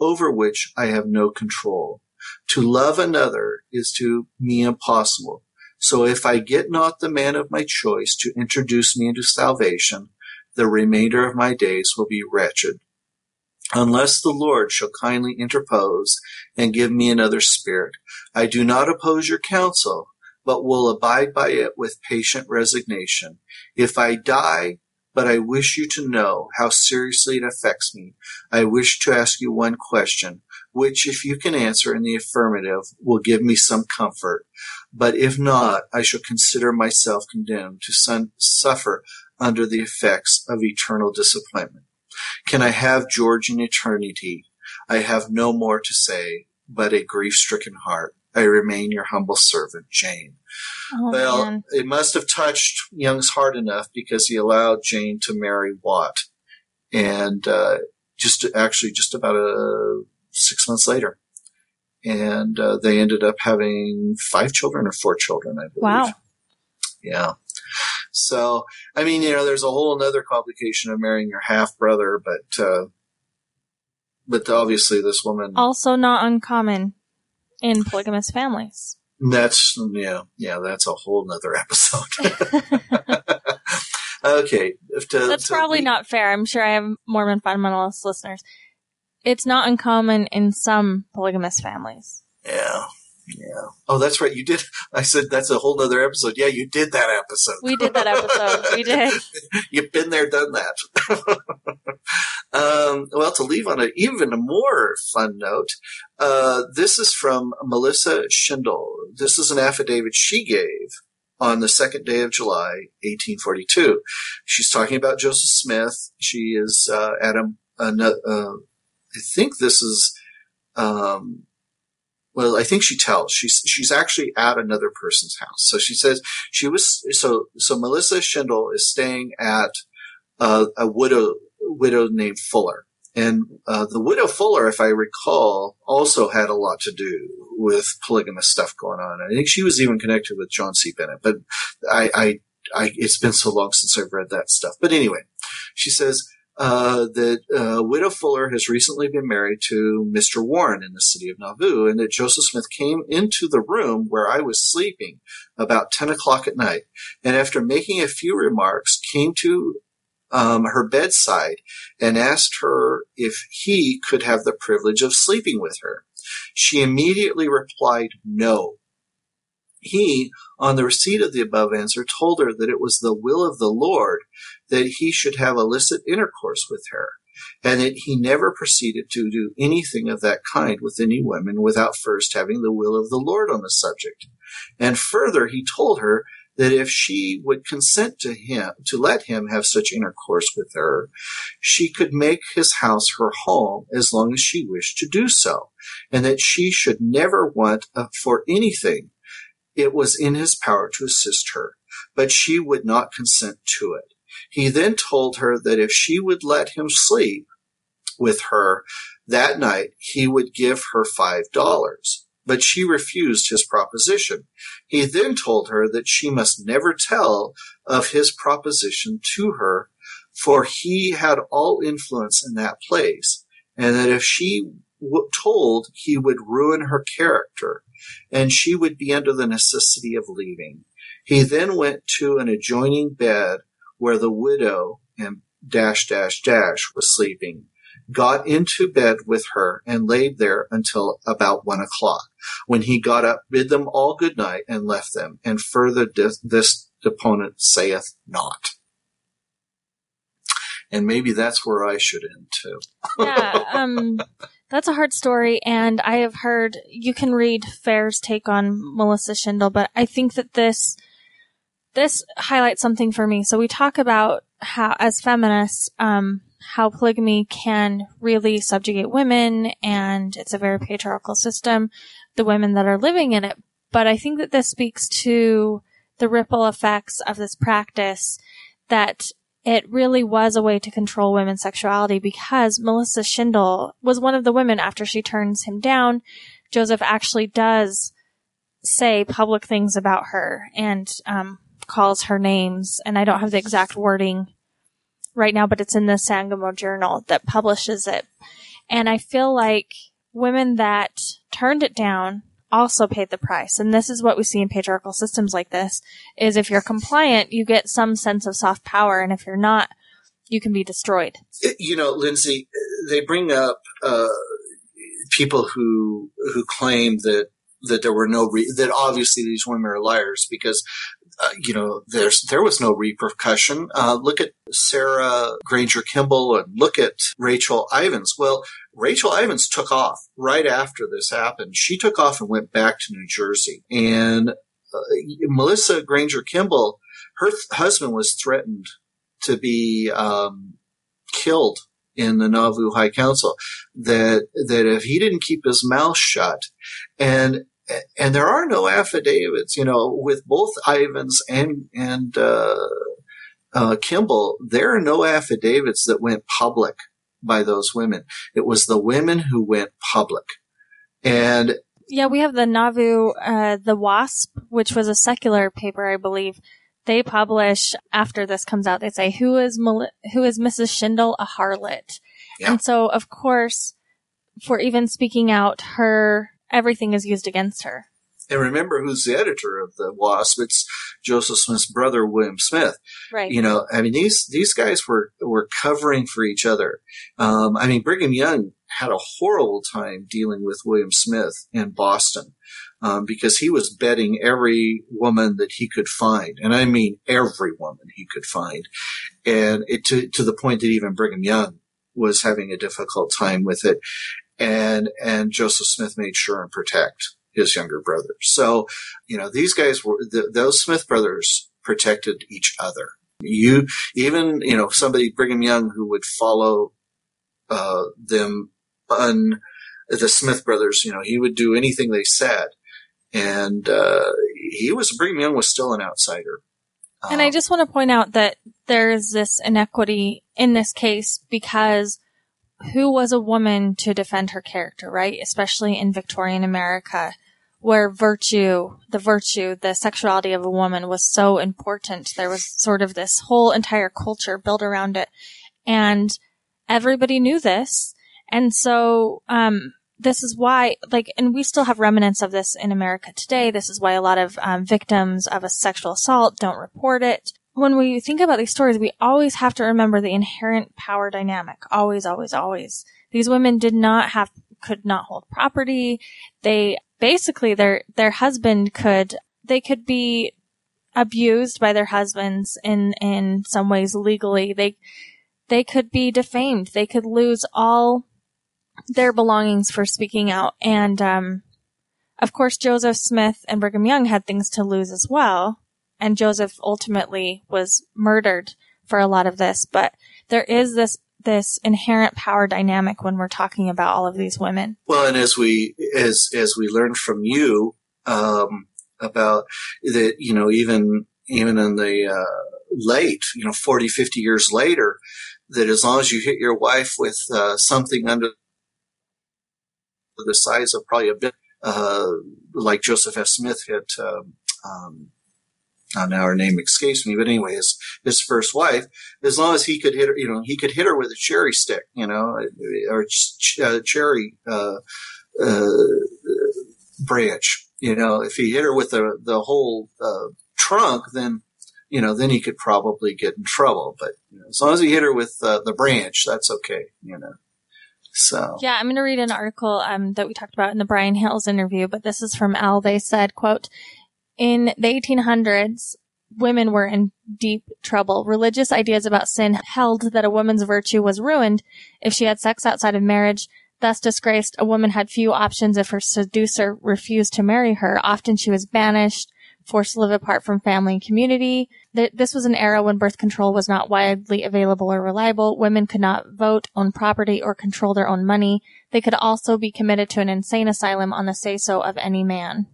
over which I have no control. To love another is to me impossible. So if I get not the man of my choice to introduce me into salvation, the remainder of my days will be wretched. Unless the Lord shall kindly interpose and give me another spirit, I do not oppose your counsel, but will abide by it with patient resignation. If I die, but I wish you to know how seriously it affects me, I wish to ask you one question, which, if you can answer in the affirmative, will give me some comfort. But if not, I shall consider myself condemned to suffer under the effects of eternal disappointment. Can I have George in eternity? I have no more to say, but a grief stricken heart. I remain your humble servant, Jane. Oh, well, man. it must have touched Young's heart enough because he allowed Jane to marry Watt. And, uh, just actually just about a six months later. And, uh, they ended up having five children or four children, I believe. Wow. Yeah. So, I mean, you know, there's a whole other complication of marrying your half brother, but, uh, but obviously this woman, Also not uncommon in polygamous families. that's, yeah, yeah, that's a whole nother episode. okay. To, That's to probably leave- not fair. I'm sure I have Mormon fundamentalist listeners. It's not uncommon in some polygamous families. Yeah. Yeah. Oh, that's right. You did. I said that's a whole nother episode. Yeah, you did that episode. We did that episode. We did. You've been there, done that. um, well, to leave on an even more fun note, uh, this is from Melissa Schindle. This is an affidavit she gave on the second day of July, 1842. She's talking about Joseph Smith. She is uh, at a, a, uh, I think this is. Um, well, I think she tells she's she's actually at another person's house. So she says she was so so Melissa Schindle is staying at uh, a widow widow named Fuller, and uh, the widow Fuller, if I recall, also had a lot to do with polygamous stuff going on. I think she was even connected with John C. Bennett, but I, I, I it's been so long since I've read that stuff. But anyway, she says uh, that uh, Widow Fuller has recently been married to Mr. Warren in the city of Nauvoo, and that Joseph Smith came into the room where I was sleeping about 10 o'clock at night, and after making a few remarks, came to um, her bedside and asked her if he could have the privilege of sleeping with her. She immediately replied no. He, on the receipt of the above answer, told her that it was the will of the Lord that he should have illicit intercourse with her, and that he never proceeded to do anything of that kind with any women without first having the will of the Lord on the subject. And further, he told her that if she would consent to him, to let him have such intercourse with her, she could make his house her home as long as she wished to do so, and that she should never want uh, for anything it was in his power to assist her, but she would not consent to it. He then told her that if she would let him sleep with her that night, he would give her five dollars. But she refused his proposition. He then told her that she must never tell of his proposition to her, for he had all influence in that place, and that if she w- told, he would ruin her character, and she would be under the necessity of leaving. He then went to an adjoining bed where the widow and dash dash dash was sleeping, got into bed with her and laid there until about one o'clock, when he got up, bid them all good night, and left them. And further, this, this deponent saith not. And maybe that's where I should end too. yeah, um, that's a hard story, and I have heard you can read Fair's take on Melissa Schindle, but I think that this this highlights something for me. So we talk about how, as feminists, um, how polygamy can really subjugate women, and it's a very patriarchal system. The women that are living in it, but I think that this speaks to the ripple effects of this practice that it really was a way to control women's sexuality because Melissa Schindle was one of the women after she turns him down. Joseph actually does say public things about her and um, calls her names. And I don't have the exact wording right now, but it's in the Sangamo Journal that publishes it. And I feel like women that turned it down also paid the price. And this is what we see in patriarchal systems like this is if you're compliant, you get some sense of soft power. And if you're not, you can be destroyed. You know, Lindsay, they bring up uh, people who who claim that that there were no re- that obviously these women are liars because uh, you know there's there was no repercussion. Uh, look at Sarah Granger Kimball and look at Rachel Ivins. Well, Rachel Ivins took off right after this happened. She took off and went back to New Jersey, and uh, Melissa Granger Kimball, her th- husband was threatened to be um, killed in the Nauvoo High Council that that if he didn't keep his mouth shut, and and there are no affidavits, you know, with both Ivins and and uh, uh, Kimball, there are no affidavits that went public by those women. It was the women who went public, and yeah, we have the Nauvoo, uh, the Wasp, which was a secular paper, I believe. They publish after this comes out. They say, "Who is Mel- who is Mrs. Schindle a harlot?" Yeah. And so, of course, for even speaking out, her everything is used against her. and remember who's the editor of the Wasp? It's Joseph Smith's brother, William Smith. Right. You know, I mean, these these guys were were covering for each other. Um, I mean, Brigham Young had a horrible time dealing with William Smith in Boston um, because he was betting every woman that he could find, and I mean every woman he could find, and it to to the point that even Brigham Young was having a difficult time with it, and and Joseph Smith made sure and protect his younger brother. So, you know, these guys were th- those Smith brothers protected each other. You even you know somebody Brigham Young who would follow uh, them un the Smith brothers. You know, he would do anything they said, and uh, he was Brigham Young was still an outsider. And I Um, just want to point out that there is this inequity in this case because who was a woman to defend her character, right? Especially in Victorian America, where virtue, the virtue, the sexuality of a woman was so important. There was sort of this whole entire culture built around it. And everybody knew this. And so, um, this is why, like, and we still have remnants of this in America today. This is why a lot of um, victims of a sexual assault don't report it. When we think about these stories, we always have to remember the inherent power dynamic. Always, always, always. These women did not have, could not hold property. They basically, their, their husband could, they could be abused by their husbands in, in some ways legally. They, they could be defamed. They could lose all their belongings for speaking out. And, um, of course, Joseph Smith and Brigham Young had things to lose as well. And Joseph ultimately was murdered for a lot of this, but there is this, this inherent power dynamic when we're talking about all of these women. Well, and as we as as we learned from you um, about that, you know, even even in the uh, late, you know, 40, 50 years later, that as long as you hit your wife with uh, something under the size of probably a bit, uh, like Joseph F. Smith hit. Um, um, uh, now her name escapes me, but anyway, his his first wife. As long as he could hit her, you know, he could hit her with a cherry stick, you know, or ch- uh, cherry uh, uh, branch. You know, if he hit her with the the whole uh, trunk, then you know, then he could probably get in trouble. But you know, as long as he hit her with uh, the branch, that's okay. You know, so Yeah, I'm going to read an article um, that we talked about in the Brian Hales interview, but this is from Al. They said, quote, in the 1800s, women were in deep trouble. Religious ideas about sin held that a woman's virtue was ruined if she had sex outside of marriage. Thus disgraced, a woman had few options if her seducer refused to marry her. Often she was banished, forced to live apart from family and community. This was an era when birth control was not widely available or reliable. Women could not vote, own property, or control their own money. They could also be committed to an insane asylum on the say-so of any man.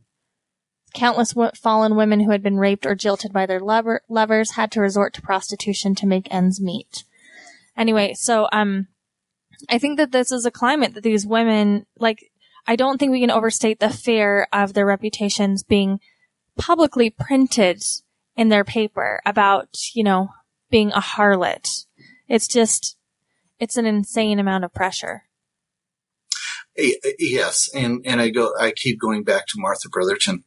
Countless w- fallen women who had been raped or jilted by their lover- lovers had to resort to prostitution to make ends meet. Anyway, so um, I think that this is a climate that these women like. I don't think we can overstate the fear of their reputations being publicly printed in their paper about, you know, being a harlot. It's just, it's an insane amount of pressure. Yes, and and I go. I keep going back to Martha Brotherton.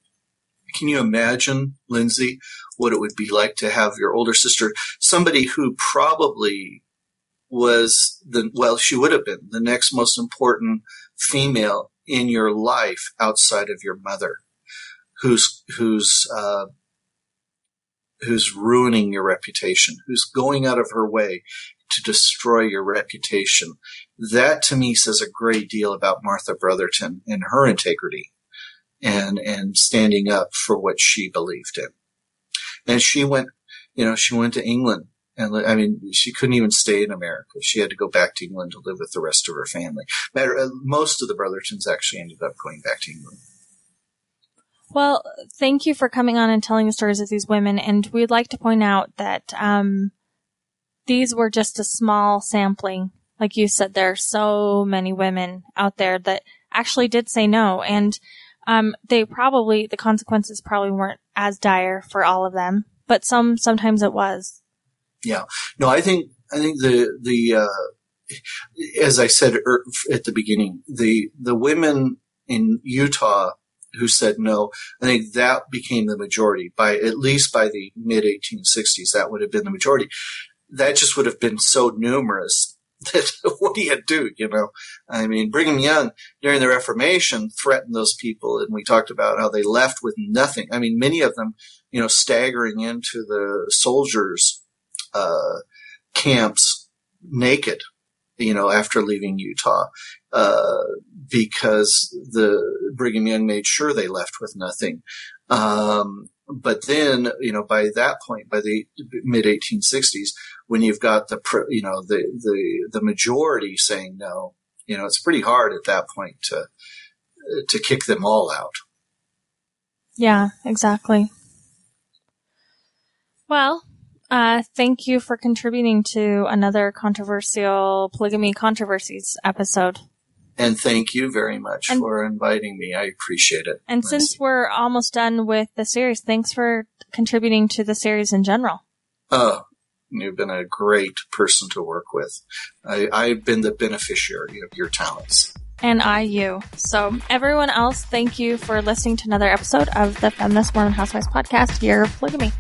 Can you imagine, Lindsay, what it would be like to have your older sister, somebody who probably was the well, she would have been the next most important female in your life outside of your mother, who's who's uh, who's ruining your reputation, who's going out of her way to destroy your reputation. That to me says a great deal about Martha Brotherton and her integrity and, and standing up for what she believed in. And she went, you know, she went to England and I mean, she couldn't even stay in America. She had to go back to England to live with the rest of her family. Matter, uh, most of the Brothertons actually ended up going back to England. Well, thank you for coming on and telling the stories of these women. And we'd like to point out that um, these were just a small sampling. Like you said, there are so many women out there that actually did say no. And um, they probably, the consequences probably weren't as dire for all of them, but some, sometimes it was. Yeah. No, I think, I think the, the, uh, as I said er, at the beginning, the, the women in Utah who said no. I think that became the majority by at least by the mid 1860s. That would have been the majority. That just would have been so numerous what do you do? You know, I mean, Brigham Young during the Reformation threatened those people, and we talked about how they left with nothing. I mean, many of them, you know, staggering into the soldiers' uh, camps naked, you know, after leaving Utah, uh, because the Brigham Young made sure they left with nothing. Um, but then, you know, by that point, by the mid 1860s, when you've got the, you know, the, the, the majority saying no, you know, it's pretty hard at that point to, to kick them all out. Yeah, exactly. Well, uh, thank you for contributing to another controversial polygamy controversies episode. And thank you very much and, for inviting me. I appreciate it. And since we're almost done with the series, thanks for contributing to the series in general. Oh, you've been a great person to work with. I, I've been the beneficiary of your talents. And I you. So everyone else, thank you for listening to another episode of the Feminist Mormon Housewives podcast, Year of Polygamy.